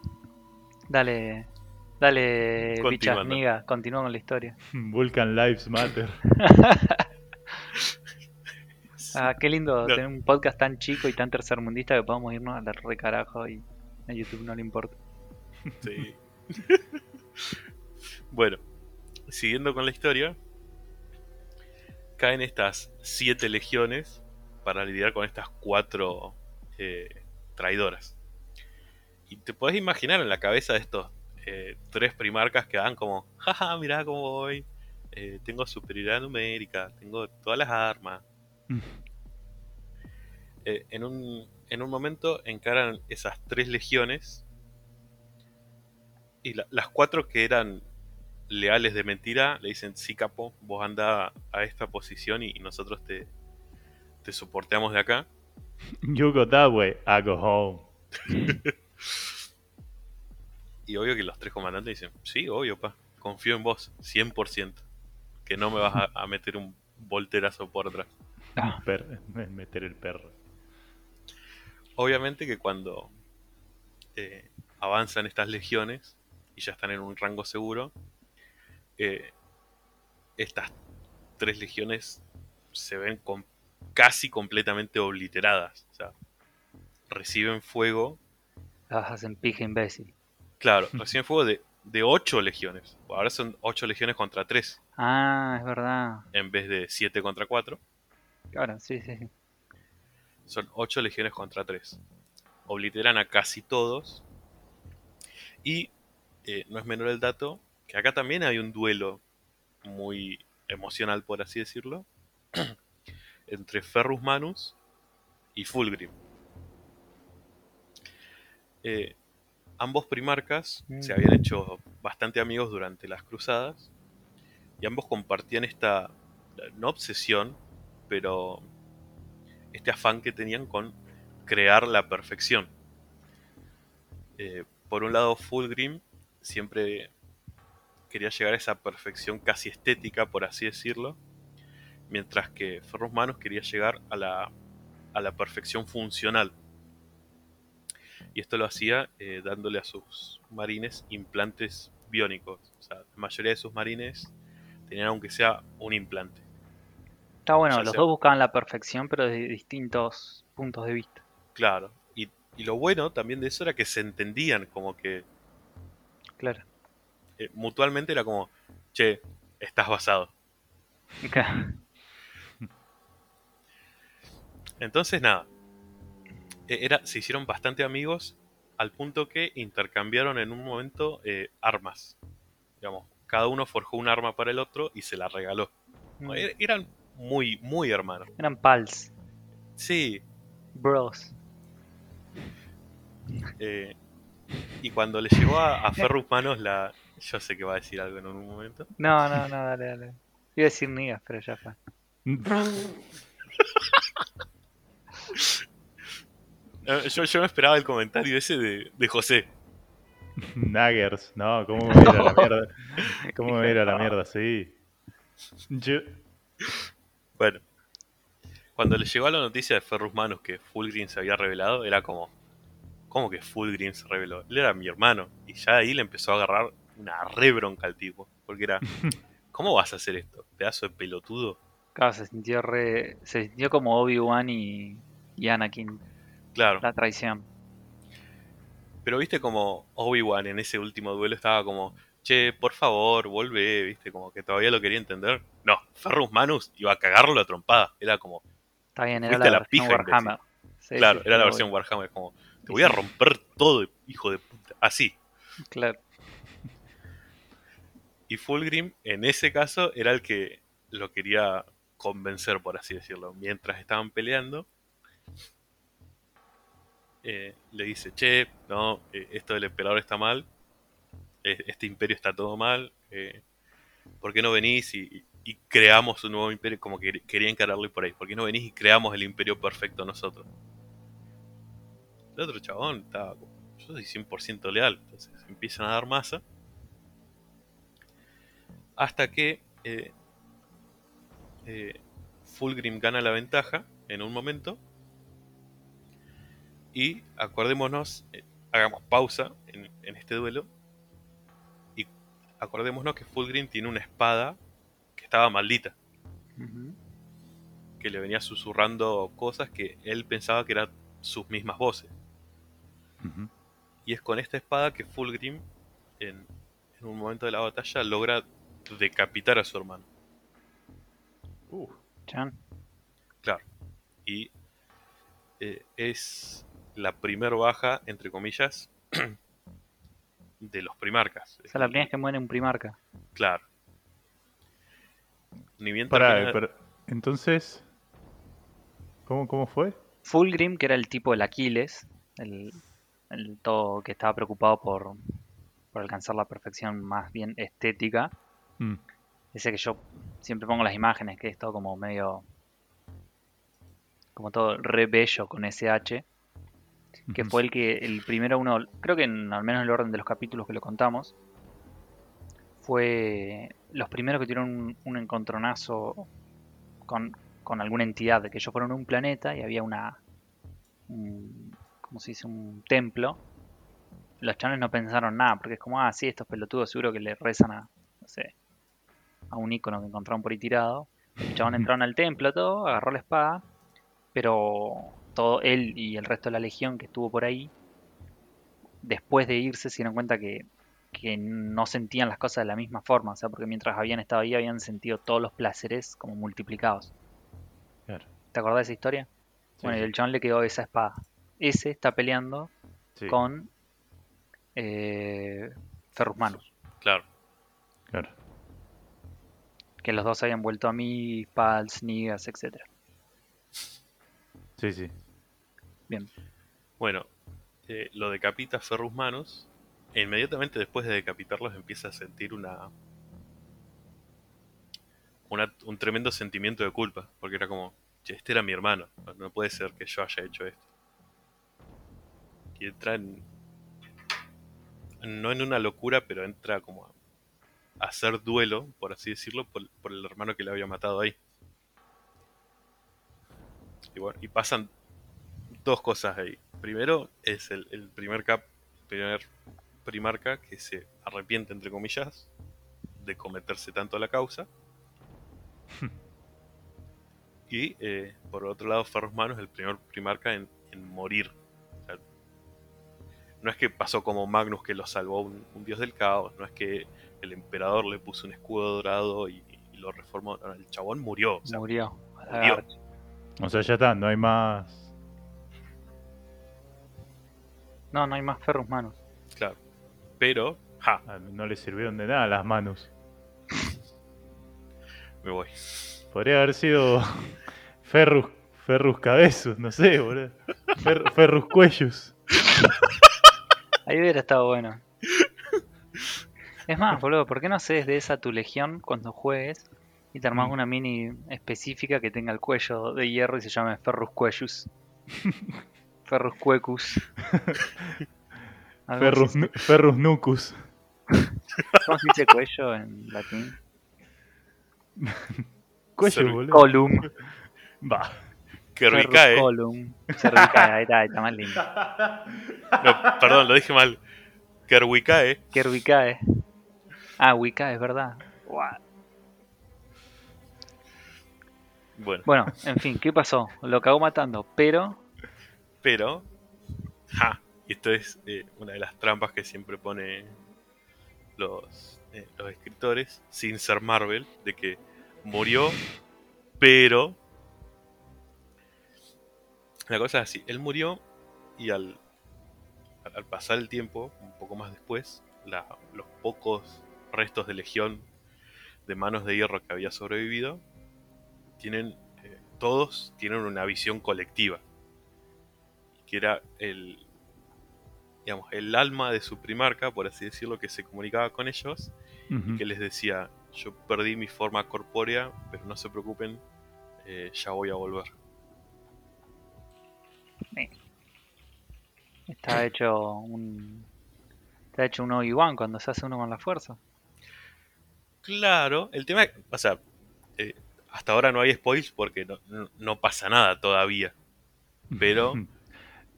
dale, dale, bichas miga, continúa con la historia. Vulcan Lives Matter. Ah, qué lindo No. tener un podcast tan chico y tan tercermundista que podamos irnos a la re carajo y a YouTube no le importa. Sí. bueno, siguiendo con la historia, caen estas siete legiones para lidiar con estas cuatro eh, traidoras. Y te podés imaginar en la cabeza de estos eh, tres primarcas que van como, jaja, mirá cómo voy, eh, tengo superioridad numérica, tengo todas las armas. Eh, en, un, en un momento encaran esas tres legiones y la- las cuatro que eran leales de mentira le dicen, sí capo, vos anda a esta posición y, y nosotros te, te soporteamos de acá. You go that way, I go home. Y obvio que los tres comandantes dicen, sí, obvio, pa, confío en vos, 100%, que no me vas a, a meter un volterazo por atrás. Ah. Per- meter el perro. Obviamente que cuando eh, avanzan estas legiones y ya están en un rango seguro, eh, estas tres legiones se ven casi completamente obliteradas. O sea, reciben fuego, Las hacen pija imbécil. claro, reciben fuego de, de ocho legiones. Ahora son ocho legiones contra tres, Ah, es verdad. en vez de siete contra cuatro. Claro, sí, sí, sí. Son ocho legiones contra tres. Obliteran a casi todos. Y eh, no es menor el dato que acá también hay un duelo muy emocional, por así decirlo, entre Ferrus Manus y Fulgrim. Eh, ambos primarcas Mm. se habían hecho bastante amigos durante las cruzadas y ambos compartían esta, no obsesión, pero este afán que tenían con crear la perfección. Eh, por un lado, Fulgrim siempre quería llegar a esa perfección casi estética, por así decirlo, mientras que Ferrus Manus quería llegar a la, a la perfección funcional. Y esto lo hacía eh, dándole a sus marines implantes biónicos. O sea, la mayoría de sus marines tenían aunque sea un implante. Está bueno, Ya los sea- dos buscaban la perfección, pero desde distintos puntos de vista. Claro. Y, y lo bueno también de eso era que se entendían, como que Claro. eh, mutualmente era como, che, estás basado. Entonces, nada. eh, Era, se hicieron bastante amigos al punto que intercambiaron en un momento eh, armas. Digamos, cada uno forjó un arma para el otro y se la regaló. Mm. Er- Eran muy, muy hermanos. Eran pals, Sí. bros. eh, y cuando le llegó a, a Ferrus Manos la... Yo sé que va a decir algo en un momento. No, no, no, dale, dale. Iba a decir niggas, pero ya fue. Eh, Yo, yo me esperaba el comentario ese de, de José. Naggers, no, ¿cómo me voy a la mierda? ¿Cómo me a la mierda? Sí. Yo- Bueno, cuando le llegó la noticia de Ferrus Manus que Fulgrim se había revelado, era como, ¿cómo que Fulgrim se reveló? Él era mi hermano. Y ya ahí le empezó a agarrar una re bronca al tipo. Porque era, ¿cómo vas a hacer esto? Pedazo de pelotudo. Claro, se sintió re... Se sintió como Obi-Wan y... y Anakin, Claro, la traición. pero viste como Obi-Wan en ese último duelo estaba como, che, por favor, vuelve, viste, como que todavía lo quería entender. No, Ferrus Manus iba a cagarlo a trompada. Era como, Está bien, era la, la versión pija, Warhammer. Sí, claro, sí, era la versión Warhammer, como, te voy a romper todo, hijo de puta. Así. Claro. Y Fulgrim, en ese caso, era el que lo quería convencer, por así decirlo. Mientras estaban peleando, eh, le dice, che, no, eh, esto del emperador está mal, este imperio está todo mal, eh, ¿por qué no venís y, creamos un nuevo imperio? Como que quería encararlo por ahí, ¿por qué no venís y creamos el imperio perfecto nosotros? El otro chabón estaba yo soy 100% leal, entonces empiezan a dar masa hasta que eh, eh, Fulgrim gana la ventaja en un momento. Y acordémonos, eh, hagamos pausa en, en este duelo. Acordémonos que Fulgrim tiene una espada que estaba maldita, que le venía susurrando cosas que él pensaba que eran sus mismas voces. Y es con esta espada que Fulgrim, en, en un momento de la batalla, logra decapitar a su hermano. Uh, Chan. Claro. Y eh, es la primer baja, entre comillas, de los primarcas. Esa es la primera vez que muere un primarca. Claro. Ni bien pará, termina- pero- entonces, ¿cómo, ¿cómo fue? Fulgrim, que era el tipo del Aquiles, el, el todo que estaba preocupado por, por alcanzar la perfección más bien estética. Mm, Ese que yo siempre pongo las imágenes, que es todo como medio. como todo re bello con SH. Que fue el que el primero uno, creo que en, al menos en el orden de los capítulos que lo contamos, fue los primeros que tuvieron un, un encontronazo con, con alguna entidad, que ellos fueron a un planeta y había una un, como se dice, un templo, los chabones no pensaron nada, porque es como, ah, sí, estos pelotudos seguro que le rezan a, no sé, a un icono que encontraron por ahí tirado. El chabón entraron al templo, todo, agarró la espada, pero todo él y el resto de la legión que estuvo por ahí, después de irse se dieron cuenta que, que no sentían las cosas de la misma forma, o sea, porque mientras habían estado ahí habían sentido todos los placeres como multiplicados. Claro. ¿Te acordás de esa historia? Sí, bueno, y el chabón le quedó esa espada. Ese está peleando Sí, con eh, Ferrus Manus, Claro. claro. que los dos habían vuelto a mí, Pals, Nigas, etc. Sí, sí. Bien, Bueno, eh, lo decapita Ferrus Manus. E inmediatamente después de decapitarlos empieza a sentir una, una- un tremendo sentimiento de culpa. Porque era como, "Che, este era mi hermano. No- puede ser que yo haya hecho esto. Y entra en... No en una locura, pero entra como a, a hacer duelo, por así decirlo, por, por el hermano que le había matado ahí. Y bueno, y pasan dos cosas ahí. Primero es el, el primer cap, primer primarca que se arrepiente entre comillas de cometerse tanto la causa. y eh, por otro lado, Ferrus Manus es el primer primarca en, en morir. O sea, no es que pasó como Magnus que lo salvó un, un dios del caos, no es que el emperador le puso un escudo dorado y, y lo reformó. No, el chabón murió. o sea, murió. a murió. O sea, ya está, no hay más. No, no hay más Ferrus Manus. claro. Pero, ja, ah, No le sirvieron de nada las manos. me voy. Podría haber sido Ferrus, Ferrus Cabezos, no sé, boludo. Fer- Ferrus Cuellos. Ahí hubiera estado bueno. Es más, boludo, ¿por qué no haces de esa tu legión cuando juegues y te armás Mm. una mini específica que tenga el cuello de hierro y se llame Ferrus Cuellus? Ferrus Cuecus. Ferrus, así. nu- Ferrus Nucus. ¿Cómo se dice cuello en latín? Cuello, boludo. Colum. Va. Que Ferrus recae. colum. Cervicae, ahí está, ahí está más lindo. No, perdón, lo dije mal. Kerwikae Kervicae. Ah, Wiccae, es verdad. Guau. Bueno, Bueno, en fin, ¿qué pasó? Lo cagó matando, pero pero. Ja, esto es eh, una de las trampas que siempre pone los, eh, los escritores, sin ser Marvel, de que murió, pero. La cosa es así: él murió y al, al- al pasar el tiempo, un poco más después, la- los pocos restos de legión de manos de hierro que había sobrevivido tienen eh, todos tienen una visión colectiva que era el digamos el alma de su primarca por así decirlo que se comunicaba con ellos y que les decía yo perdí mi forma corpórea pero no se preocupen eh, ya voy a volver está hecho un. Está hecho un Obi-Wan cuando se hace uno con la fuerza. claro el tema o sea eh, hasta ahora no hay spoils porque no, no- no pasa nada todavía pero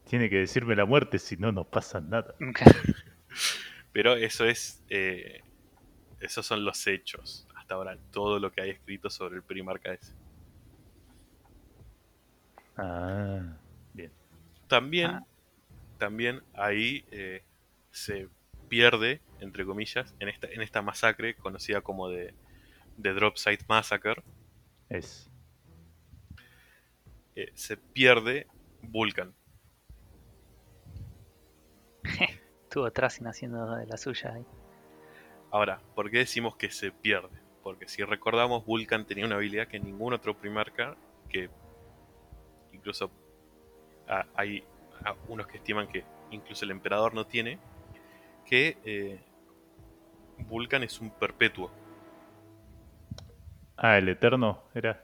Tiene que decirme la muerte, si no, no pasa nada. Pero eso es. eh, esos son los hechos. Hasta ahora, todo lo que hay escrito sobre el primarca ese. Ah, bien. También, Ah. también ahí eh, se pierde, entre comillas, en esta, en esta masacre conocida como de, de Drop Site Massacre, Es. eh, se pierde Vulcan. Estuvo Tracing haciendo de la suya ahí. Ahora, ¿por qué decimos que se pierde? Porque si recordamos, Vulcan tenía una habilidad que ningún otro primarca, que incluso ah, hay ah, unos que estiman que incluso el emperador no tiene, que eh, Vulcan es un perpetuo. Ah, el Eterno era.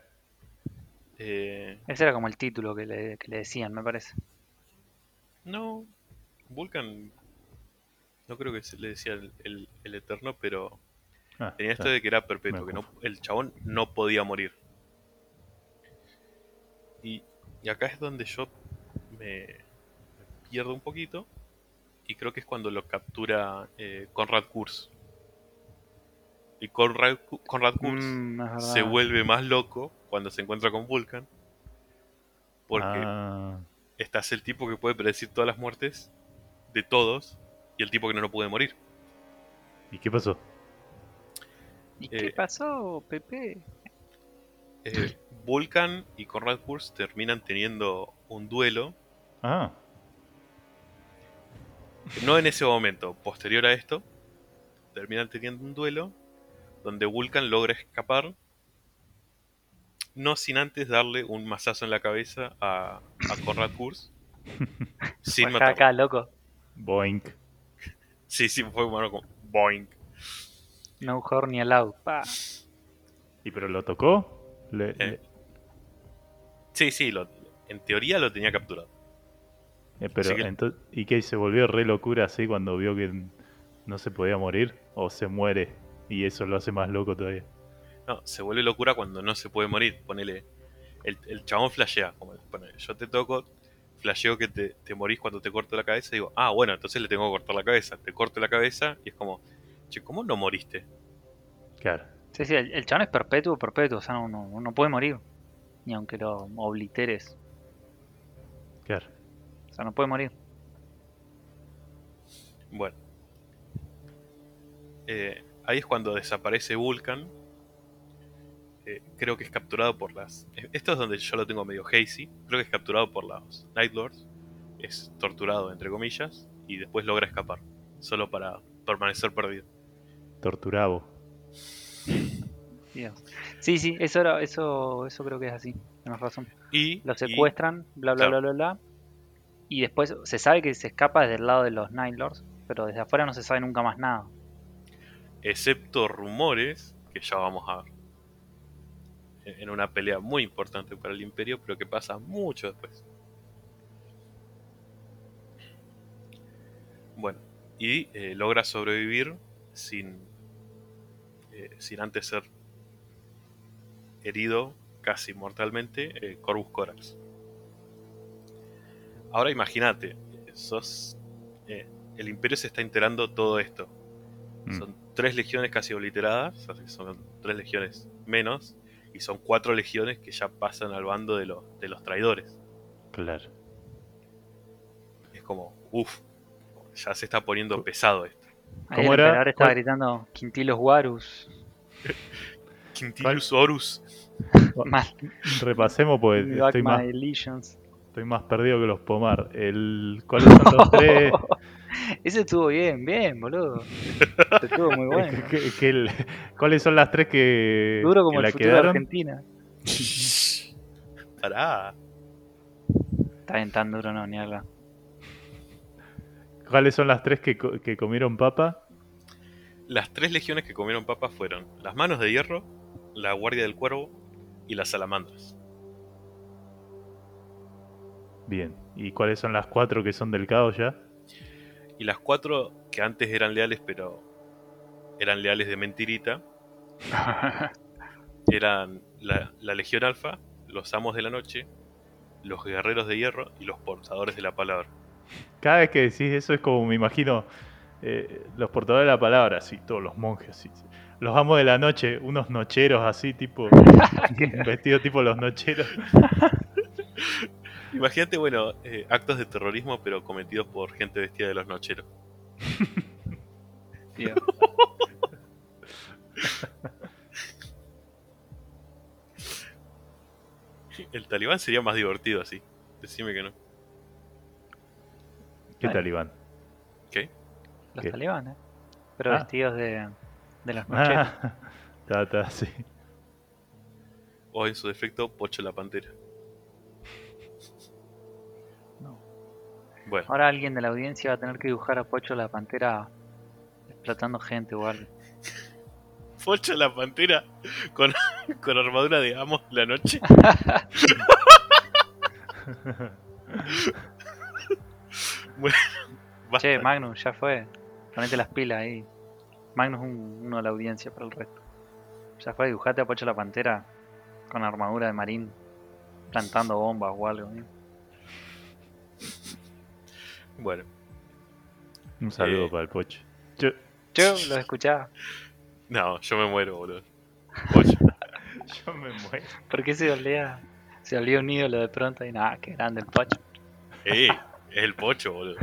Eh, Ese era como el título que le, que le decían, me parece. no, Vulcan no creo que se le decía el, el- el eterno, pero Ah, tenía esto ah, de que era perpetuo, Me que no, el chabón no podía morir. Y, y acá es donde yo me, me pierde un poquito. Y creo que es cuando lo captura eh, Conrad Kurz. Y Conrad, Conrad Kurz Mm, se vuelve más loco cuando se encuentra con Vulcan. Porque Ah, estás el tipo que puede predecir todas las muertes de todos y el tipo que no lo puede morir. ¿Y qué pasó? ¿Y qué eh, pasó, Pepe? Eh, Vulcan y Conrad Kurz terminan teniendo un duelo, Ah, no en ese momento, posterior a esto, terminan teniendo un duelo donde Vulcan logra escapar, no sin antes darle un mazazo en la cabeza a, a Conrad Kurz. sin Acá, matarlo. acá, loco. boink. Sí, sí, fue bueno como boing. No horn ni allowed. Pa. ¿Y pero lo tocó? Le- Eh, le- Sí, sí, lo- en teoría lo tenía capturado. eh, pero que- ento- ¿Y qué? ¿Se volvió re locura así cuando vio que no se podía morir? ¿O se muere? Y eso lo hace más loco todavía. No, se vuelve locura cuando no se puede morir. Ponele. El, el chabón flashea. Como, ponele, yo te toco, flasheo que te, te morís cuando te corto la cabeza. Y digo, ah, bueno, entonces le tengo que cortar la cabeza. Te corto la cabeza y es como, che, ¿cómo no moriste? Claro. Sí, sí, el, el chabón es perpetuo, perpetuo. O sea, no, no, no puede morir. Ni aunque lo obliteres. Claro. O sea, no puede morir. Bueno. Eh, ahí es cuando desaparece Vulcan. Eh, creo que es capturado por las. Esto es donde yo lo tengo medio hazy. Creo que es capturado por los Night Lords. Es torturado, entre comillas. Y después logra escapar. Solo para permanecer perdido. Torturabo. Dios. Sí, sí, eso, era, eso, eso creo que es así. Tienes razón. Y, Lo y- secuestran, bla, bla, claro. bla, bla, bla. Y después se sabe que se escapa desde el lado de los Night Lords. Pero desde afuera no se sabe nunca más nada. Excepto rumores, que ya vamos a ver, en una pelea muy importante para el imperio, pero que pasa mucho después. Bueno, y eh, logra sobrevivir sin, eh, sin antes ser herido casi mortalmente eh, Corvus Corax. Ahora imagínate, sos, el imperio se está enterando todo esto. Mm. Son tres legiones casi obliteradas, así que son tres legiones menos, y son cuatro legiones que ya pasan al bando de, los de los traidores. Claro. Es como, uff, ya se está poniendo pesado esto. ¿Cómo el era? estaba gritando Quintilos Warus. Quintilius Horus. Mal. Repasemos Pues estoy my más, estoy más perdido que los pomar. El, ¿Cuáles son los tres? Ese estuvo bien, bien, boludo. estuvo muy bueno. el- ¿Cuáles son las tres que, Duro como que el la futuro de? Argentina. Pará. Está bien tan duro, no, ni hablar. ¿Cuáles son las tres que, que comieron papa? Las tres legiones que comieron papas fueron las manos de hierro, la guardia del cuervo y las salamandras. Bien. ¿Y cuáles son las cuatro que son del caos ya? Y las cuatro que antes eran leales, pero eran leales de mentirita, eran la, la Legión Alfa, los Amos de la Noche, los Guerreros de Hierro y los Portadores de la Palabra. Cada vez que decís eso es como me imagino eh, los portadores de la palabra, así, todos los monjes, sí. Los amos de la noche, unos nocheros así, tipo, vestidos tipo los nocheros. Imagínate, bueno, eh, actos de terrorismo, pero cometidos por gente vestida de los nocheros. El talibán sería más divertido así. Decime que no. ¿Qué Ay. talibán? ¿Qué? Los ¿Qué? talibanes. Pero Ah. vestidos de, de los nocheros. Ah, ta, ta, sí. O en su defecto, Pocho la Pantera. Bueno, Ahora alguien de la audiencia va a tener que dibujar a Pocho la pantera explotando gente o algo. Pocho la Pantera con, con armadura de amos de la noche. bueno, basta. Che, Magnus, ya fue. Ponete las pilas ahí. Magnus es un- uno de la audiencia para el resto. Ya fue, dibujate a Pocho la pantera con armadura de marín, plantando bombas o algo. ¿eh? Bueno, Un saludo Eh. para el pocho. Yo, Yo los escuchaba. no, yo me muero, boludo. Pocho. yo me muero. ¿Por qué se olía? Se olía un ídolo de pronto y nada, qué grande el pocho. Eh, es el pocho, boludo.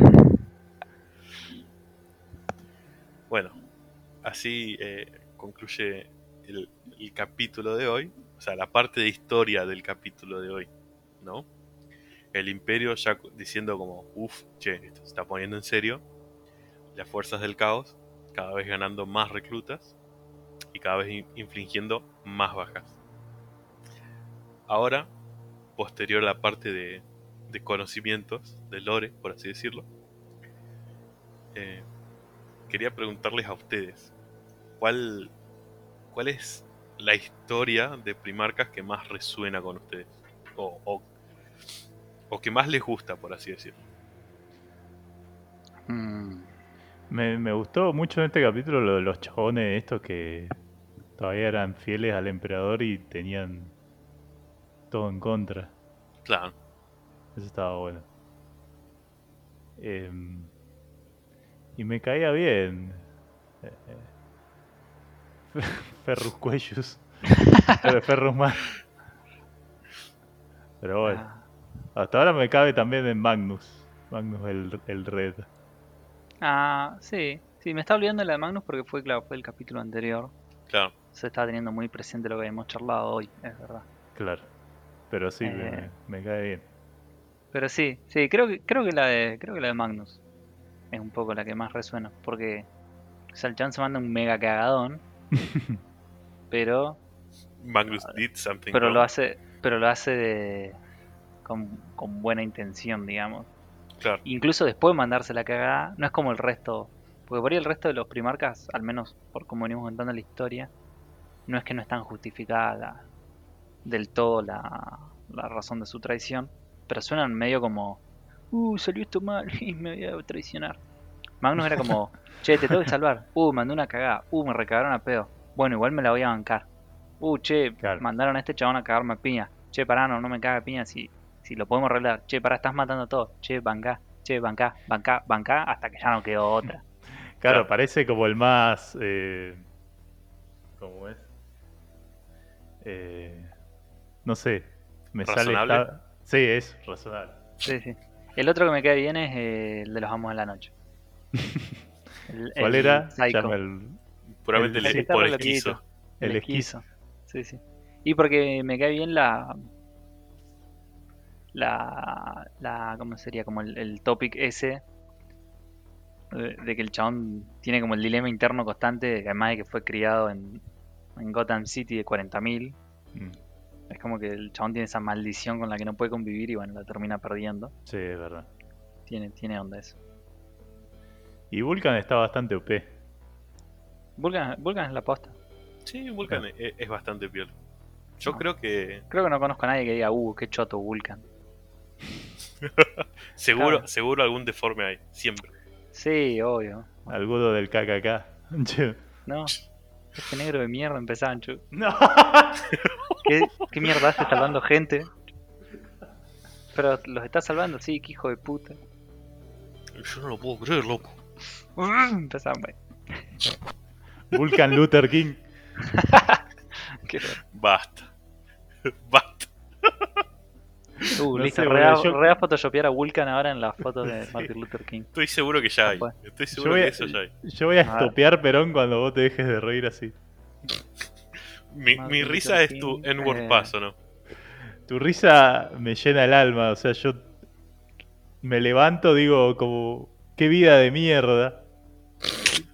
Bueno, así eh, concluye el, el capítulo de hoy. O sea, la parte de historia del capítulo de hoy, ¿no? El imperio ya diciendo como, uff, che, esto se está poniendo en serio. Las fuerzas del caos cada vez ganando más reclutas y cada vez in- infligiendo más bajas. Ahora, posterior a la parte de, conocimientos, de lore, por así decirlo, eh, quería preguntarles a ustedes, ¿cuál, ¿cuál es la historia de Primarcas que más resuena con ustedes? O, o que más les gusta, por así decirlo. Mm, Me, me gustó mucho en este capítulo lo de los chabones estos que todavía eran fieles al emperador y tenían todo en contra. Claro, Eso estaba bueno. Em, y me caía bien. Eh, eh, Ferrus Cuellus. Pero Ferrus más. Pero bueno. Ah, Hasta ahora me cabe también en Magnus. Magnus el, el Red. Ah, sí. Sí, me estaba olvidando de la de Magnus porque fue, claro, fue el capítulo anterior. claro. Se está teniendo muy presente lo que hemos charlado hoy, es verdad. Claro. Pero sí, me- Eh. me, me cae bien. Pero sí, sí, creo que, creo que la de. Creo que la de Magnus es un poco la que más resuena. Porque o sea, el chan se manda un mega cagadón. pero. Magnus did something. Pero lo hace. Pero lo hace de. Con, con buena intención, digamos. Claro, Incluso después de mandarse la cagada, no es como el resto. Porque por ahí el resto de los primarcas, al menos por como venimos contando la historia, no es que no están justificada del todo la, la razón de su traición, pero suenan medio como, uh, salió esto mal y me voy a traicionar. Magnus era como, che, te tengo que salvar, uh, mandé una cagada, uh, me recagaron a pedo, bueno, igual me la voy a bancar, uh, che, Claro. mandaron a este chabón a cagarme a piña, che, pará, no, no me caga piña si, si lo podemos arreglar, che, pará, estás matando a todos, che, bancá, che, bancá, bancá, bancá, hasta que ya no quedó otra. Claro, Claro. parece como el más. Eh, ¿Cómo es? Eh, no sé. Me ¿Razonable? sale. esta- Sí, es razonable. Sí, sí. El otro que me cae bien es eh, el de los amos de la noche. El- ¿Cuál el era? El, puramente el- el esquizo. El esquizo. Sí, sí. Y porque me cae bien la. La. la ¿Cómo sería? Como el, el topic ese. De, de que el chabón tiene como el dilema interno constante, de que además de que fue criado en, en Gotham City de 40.000. Mm, Es como que el chabón tiene esa maldición con la que no puede convivir y bueno, la termina perdiendo. Sí, es verdad. Tiene, tiene onda eso. Y Vulcan está bastante OP. Vulcan, Vulcan es la posta. Sí, Vulcan es, es bastante piel. Yo No. creo que Creo que no conozco a nadie que diga, uh, qué choto Vulcan. seguro, Claro. seguro algún deforme hay, siempre. Sí, obvio. Alguno del KKK. No, este negro de mierda empezaban, chu. no. ¿Qué, qué mierda hace salvando gente? Pero los está salvando, sí, qué hijo de puta. Yo no lo puedo creer, loco. Empezaban, güey. Vulcan Luther King. Basta. Basta. Uh, No listo, sé, re, boludo, a- yo- re a photoshopear a Vulcan ahora en las fotos de Sí. Martin Luther King. Estoy seguro que ya hay. Capaz. Estoy Yo seguro voy, que a, eso ya hay. yo voy a A ver. estopear Perón cuando vos te dejes de reír así. Mi, mi risa es tu N-word eh. pass, ¿o no? Tu risa me llena el alma, o sea, yo me levanto, digo, como, qué vida de mierda.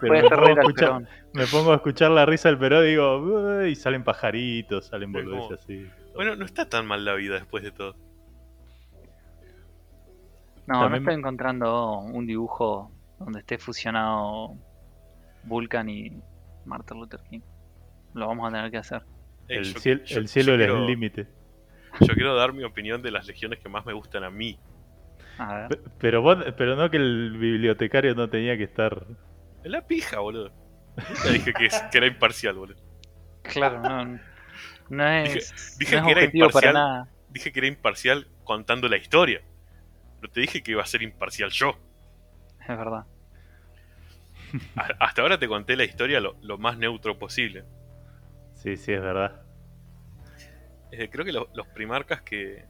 Pero me pongo, escuchar, me pongo a escuchar la risa del Perón y digo, y salen pajaritos, salen boludeces así. Bueno, no está tan mal la vida después de todo. No, También- no estoy encontrando un dibujo donde esté fusionado Vulcan y Martin Luther King. Lo vamos a tener que hacer. El, yo- ciel- yo- el cielo es el límite. Yo quiero dar mi opinión de las legiones que más me gustan a mí. A ver. Pe- Pero, vos, pero no que el bibliotecario no tenía que estar... Es la pija, boludo. Nunca dije que, es- que era imparcial, boludo. Claro, no, no es, dije no es que era objetivo para imparcial. nada. Dije que era imparcial contando la historia. Pero te dije que iba a ser imparcial yo. es verdad. Hasta ahora te conté la historia lo, lo más neutro posible. Sí, sí, es verdad. Eh, creo que lo- los primarcas que.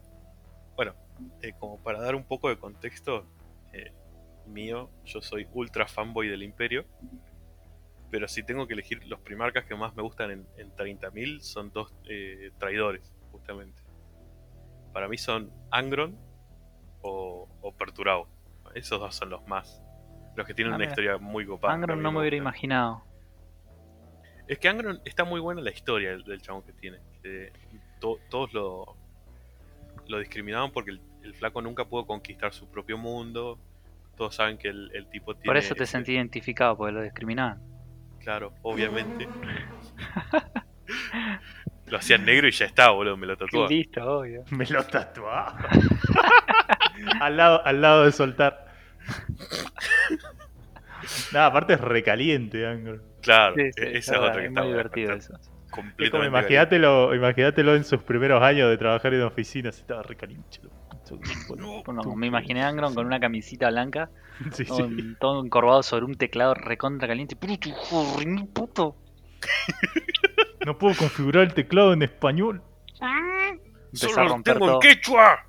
Bueno, eh, como para dar un poco de contexto eh, mío, yo soy ultra fanboy del Imperio. Pero si tengo que elegir los primarcas que más me gustan en, en 30.000, son dos eh, traidores, justamente. Para mí son Angron o, o. Esos dos son los más. Los que tienen Ah, una mira. historia muy copada. Angron no me hubiera imaginado. Es que Angron está muy buena la historia del, del chabón que tiene. to- todos lo, lo discriminaban porque el, el flaco nunca pudo conquistar su propio mundo. Todos saben que el, el tipo tiene. Por eso te sentí identificado, porque lo discriminaban. Claro, obviamente. lo hacían negro y ya está, boludo, me lo tatuaba. Listo, obvio. Me lo tatuaba. al, lado, al lado de soltar. Nada, aparte es recaliente, Angro. Claro, Sí, e- sí, esa es otra que es está muy divertido está eso. Completamente. imagínatelo, imagínatelo en sus primeros años de trabajar en oficinas. Estaba recaliente. No, Bueno, me imaginé a Angron con una camisita blanca, Sí, todo, sí. todo encorvado sobre un teclado recontra caliente. Puto, joder, mi puto. No puedo configurar el teclado en español. Empezó a ¡Solo lo romper tengo todo. en quechua!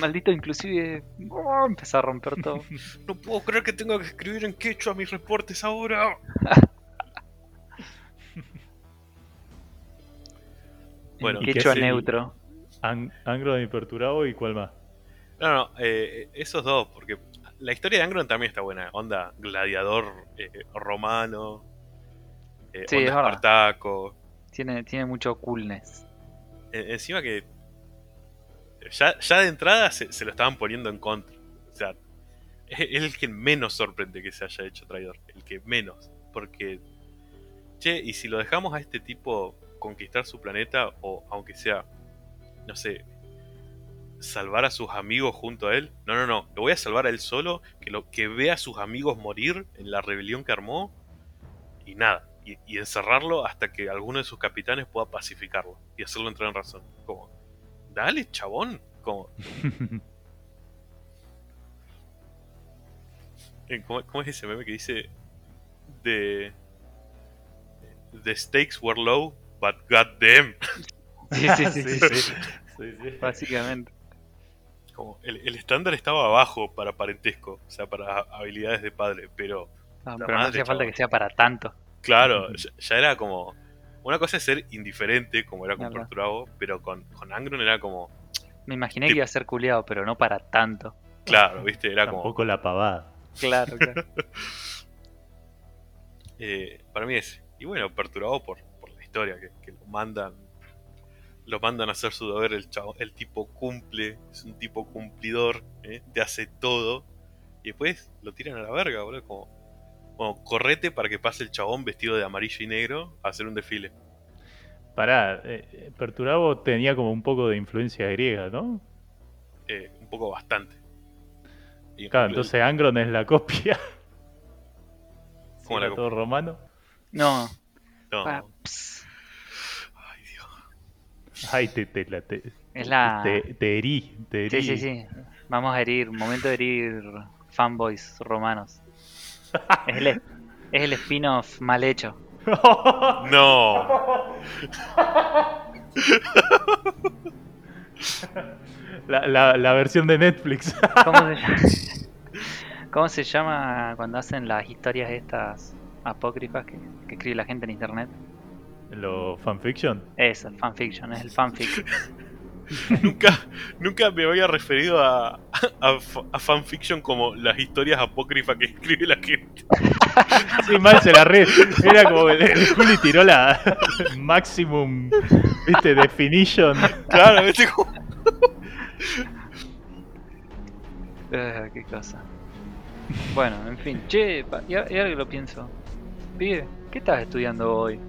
Maldito inclusive. oh, empezó a romper todo. No puedo creer que tenga que escribir en quechua mis reportes ahora. Bueno, ¿y qué Quechua neutro. Ang- Angro y Perturabo y cuál más. No, no, eh, esos dos, porque la historia de Angron también está buena. Onda gladiador eh, romano, eh, Sí, onda es espartaco. Tiene, tiene mucho coolness. E- encima que ya, ya de entrada se, se lo estaban poniendo en contra. O sea, es, el que menos sorprende que se haya hecho traidor. El que menos. Porque, che, y si lo dejamos a este tipo conquistar su planeta, o aunque sea, no sé, salvar a sus amigos junto a él. No, no, no. Lo voy a salvar a él solo, que, lo, que vea a sus amigos morir en la rebelión que armó. Y nada. Y, y encerrarlo hasta que alguno de sus capitanes pueda pacificarlo. Y hacerlo entrar en razón. Como, dale, chabón. Como, ¿cómo, cómo es ese meme que dice? The, the stakes were low, but goddamn. Sí, sí, sí. Sí, sí. sí. Básicamente. Como el, el estándar estaba abajo para parentesco, o sea, para habilidades de padre, pero No, La pero no hacía falta que sea para tanto. claro, ya, ya era como. Una cosa es ser indiferente, como era con. Perturabo, pero con, con Angron era como. Me imaginé que iba a ser culiado, pero no para tanto. Claro, viste, era como. Tampoco la pavada. Claro, claro. eh, para mí es. Y bueno, Perturabo por, por la historia, que, que lo mandan. Lo mandan a hacer su deber, el chavo, el tipo cumple, es un tipo cumplidor, ¿eh? te hace todo, y después lo tiran a la verga, boludo, como. Bueno, correte para que pase el chabón vestido de amarillo y negro a hacer un desfile. Pará, eh, Perturabo tenía como un poco de influencia griega, ¿no? Eh, un poco bastante. Y Claro, el- entonces Angron es la copia. ¿Cómo la era todo romano. No. no. Ay, Dios. Ay, te, te, la- te, Es la. te, te herí, te Sí, herí. sí, sí. Vamos a herir. Momento de herir fanboys romanos. Es el, es el spin-off mal hecho. No. la, la, la versión de Netflix. ¿Cómo se llama? ¿Cómo se llama cuando hacen las historias estas apócrifas que, que escribe la gente en internet? Lo fanfiction. Eso, el fanfiction, es el fanfic. nunca, nunca me había referido a, a, fa- a fanfiction como las historias apócrifas que escribe la gente. Sí, mal se la re. Era como el, el Juli tiró la maximum, viste, definition. Claro, ¿viste? Como- Eh, qué cosa. Bueno, en fin. Che, pa- y ahora y ahora que lo pienso. Pibe, ¿qué estás estudiando hoy?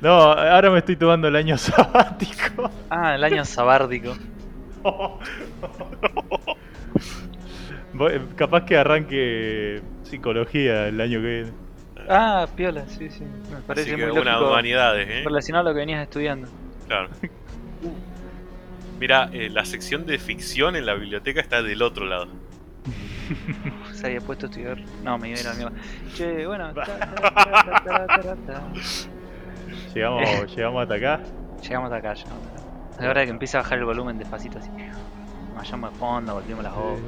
No, ahora me estoy tomando el año sabático. Ah, el año sabárdico. Capaz que arranque psicología el año que viene. Ah, piola, sí, sí. Me Así parece que muy una lógico humanidades, ¿eh? relacionado a lo que venías estudiando. Claro. Mira, eh, la sección de ficción en la biblioteca está del otro lado. Se había puesto a estudiar. No, me iba a ir a la mierda. Che, bueno. ta, ta, ta, ta, ta. Llegamos, llegamos hasta acá. Llegamos acá, llegamos acá. Es hora de que empiece a bajar el volumen despacito así. Vayamos de fondo, volvimos las hojas.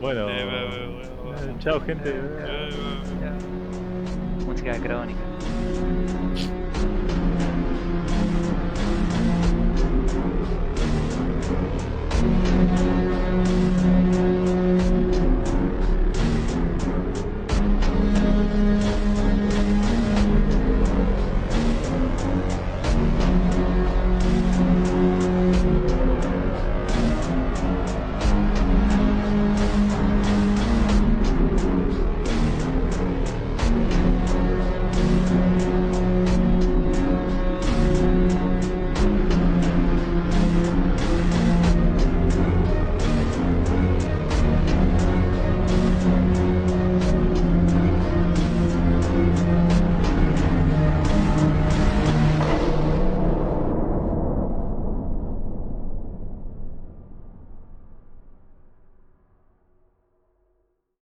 Bueno, Eh, bueno, eh, chao gente. Eh, Música de crónica.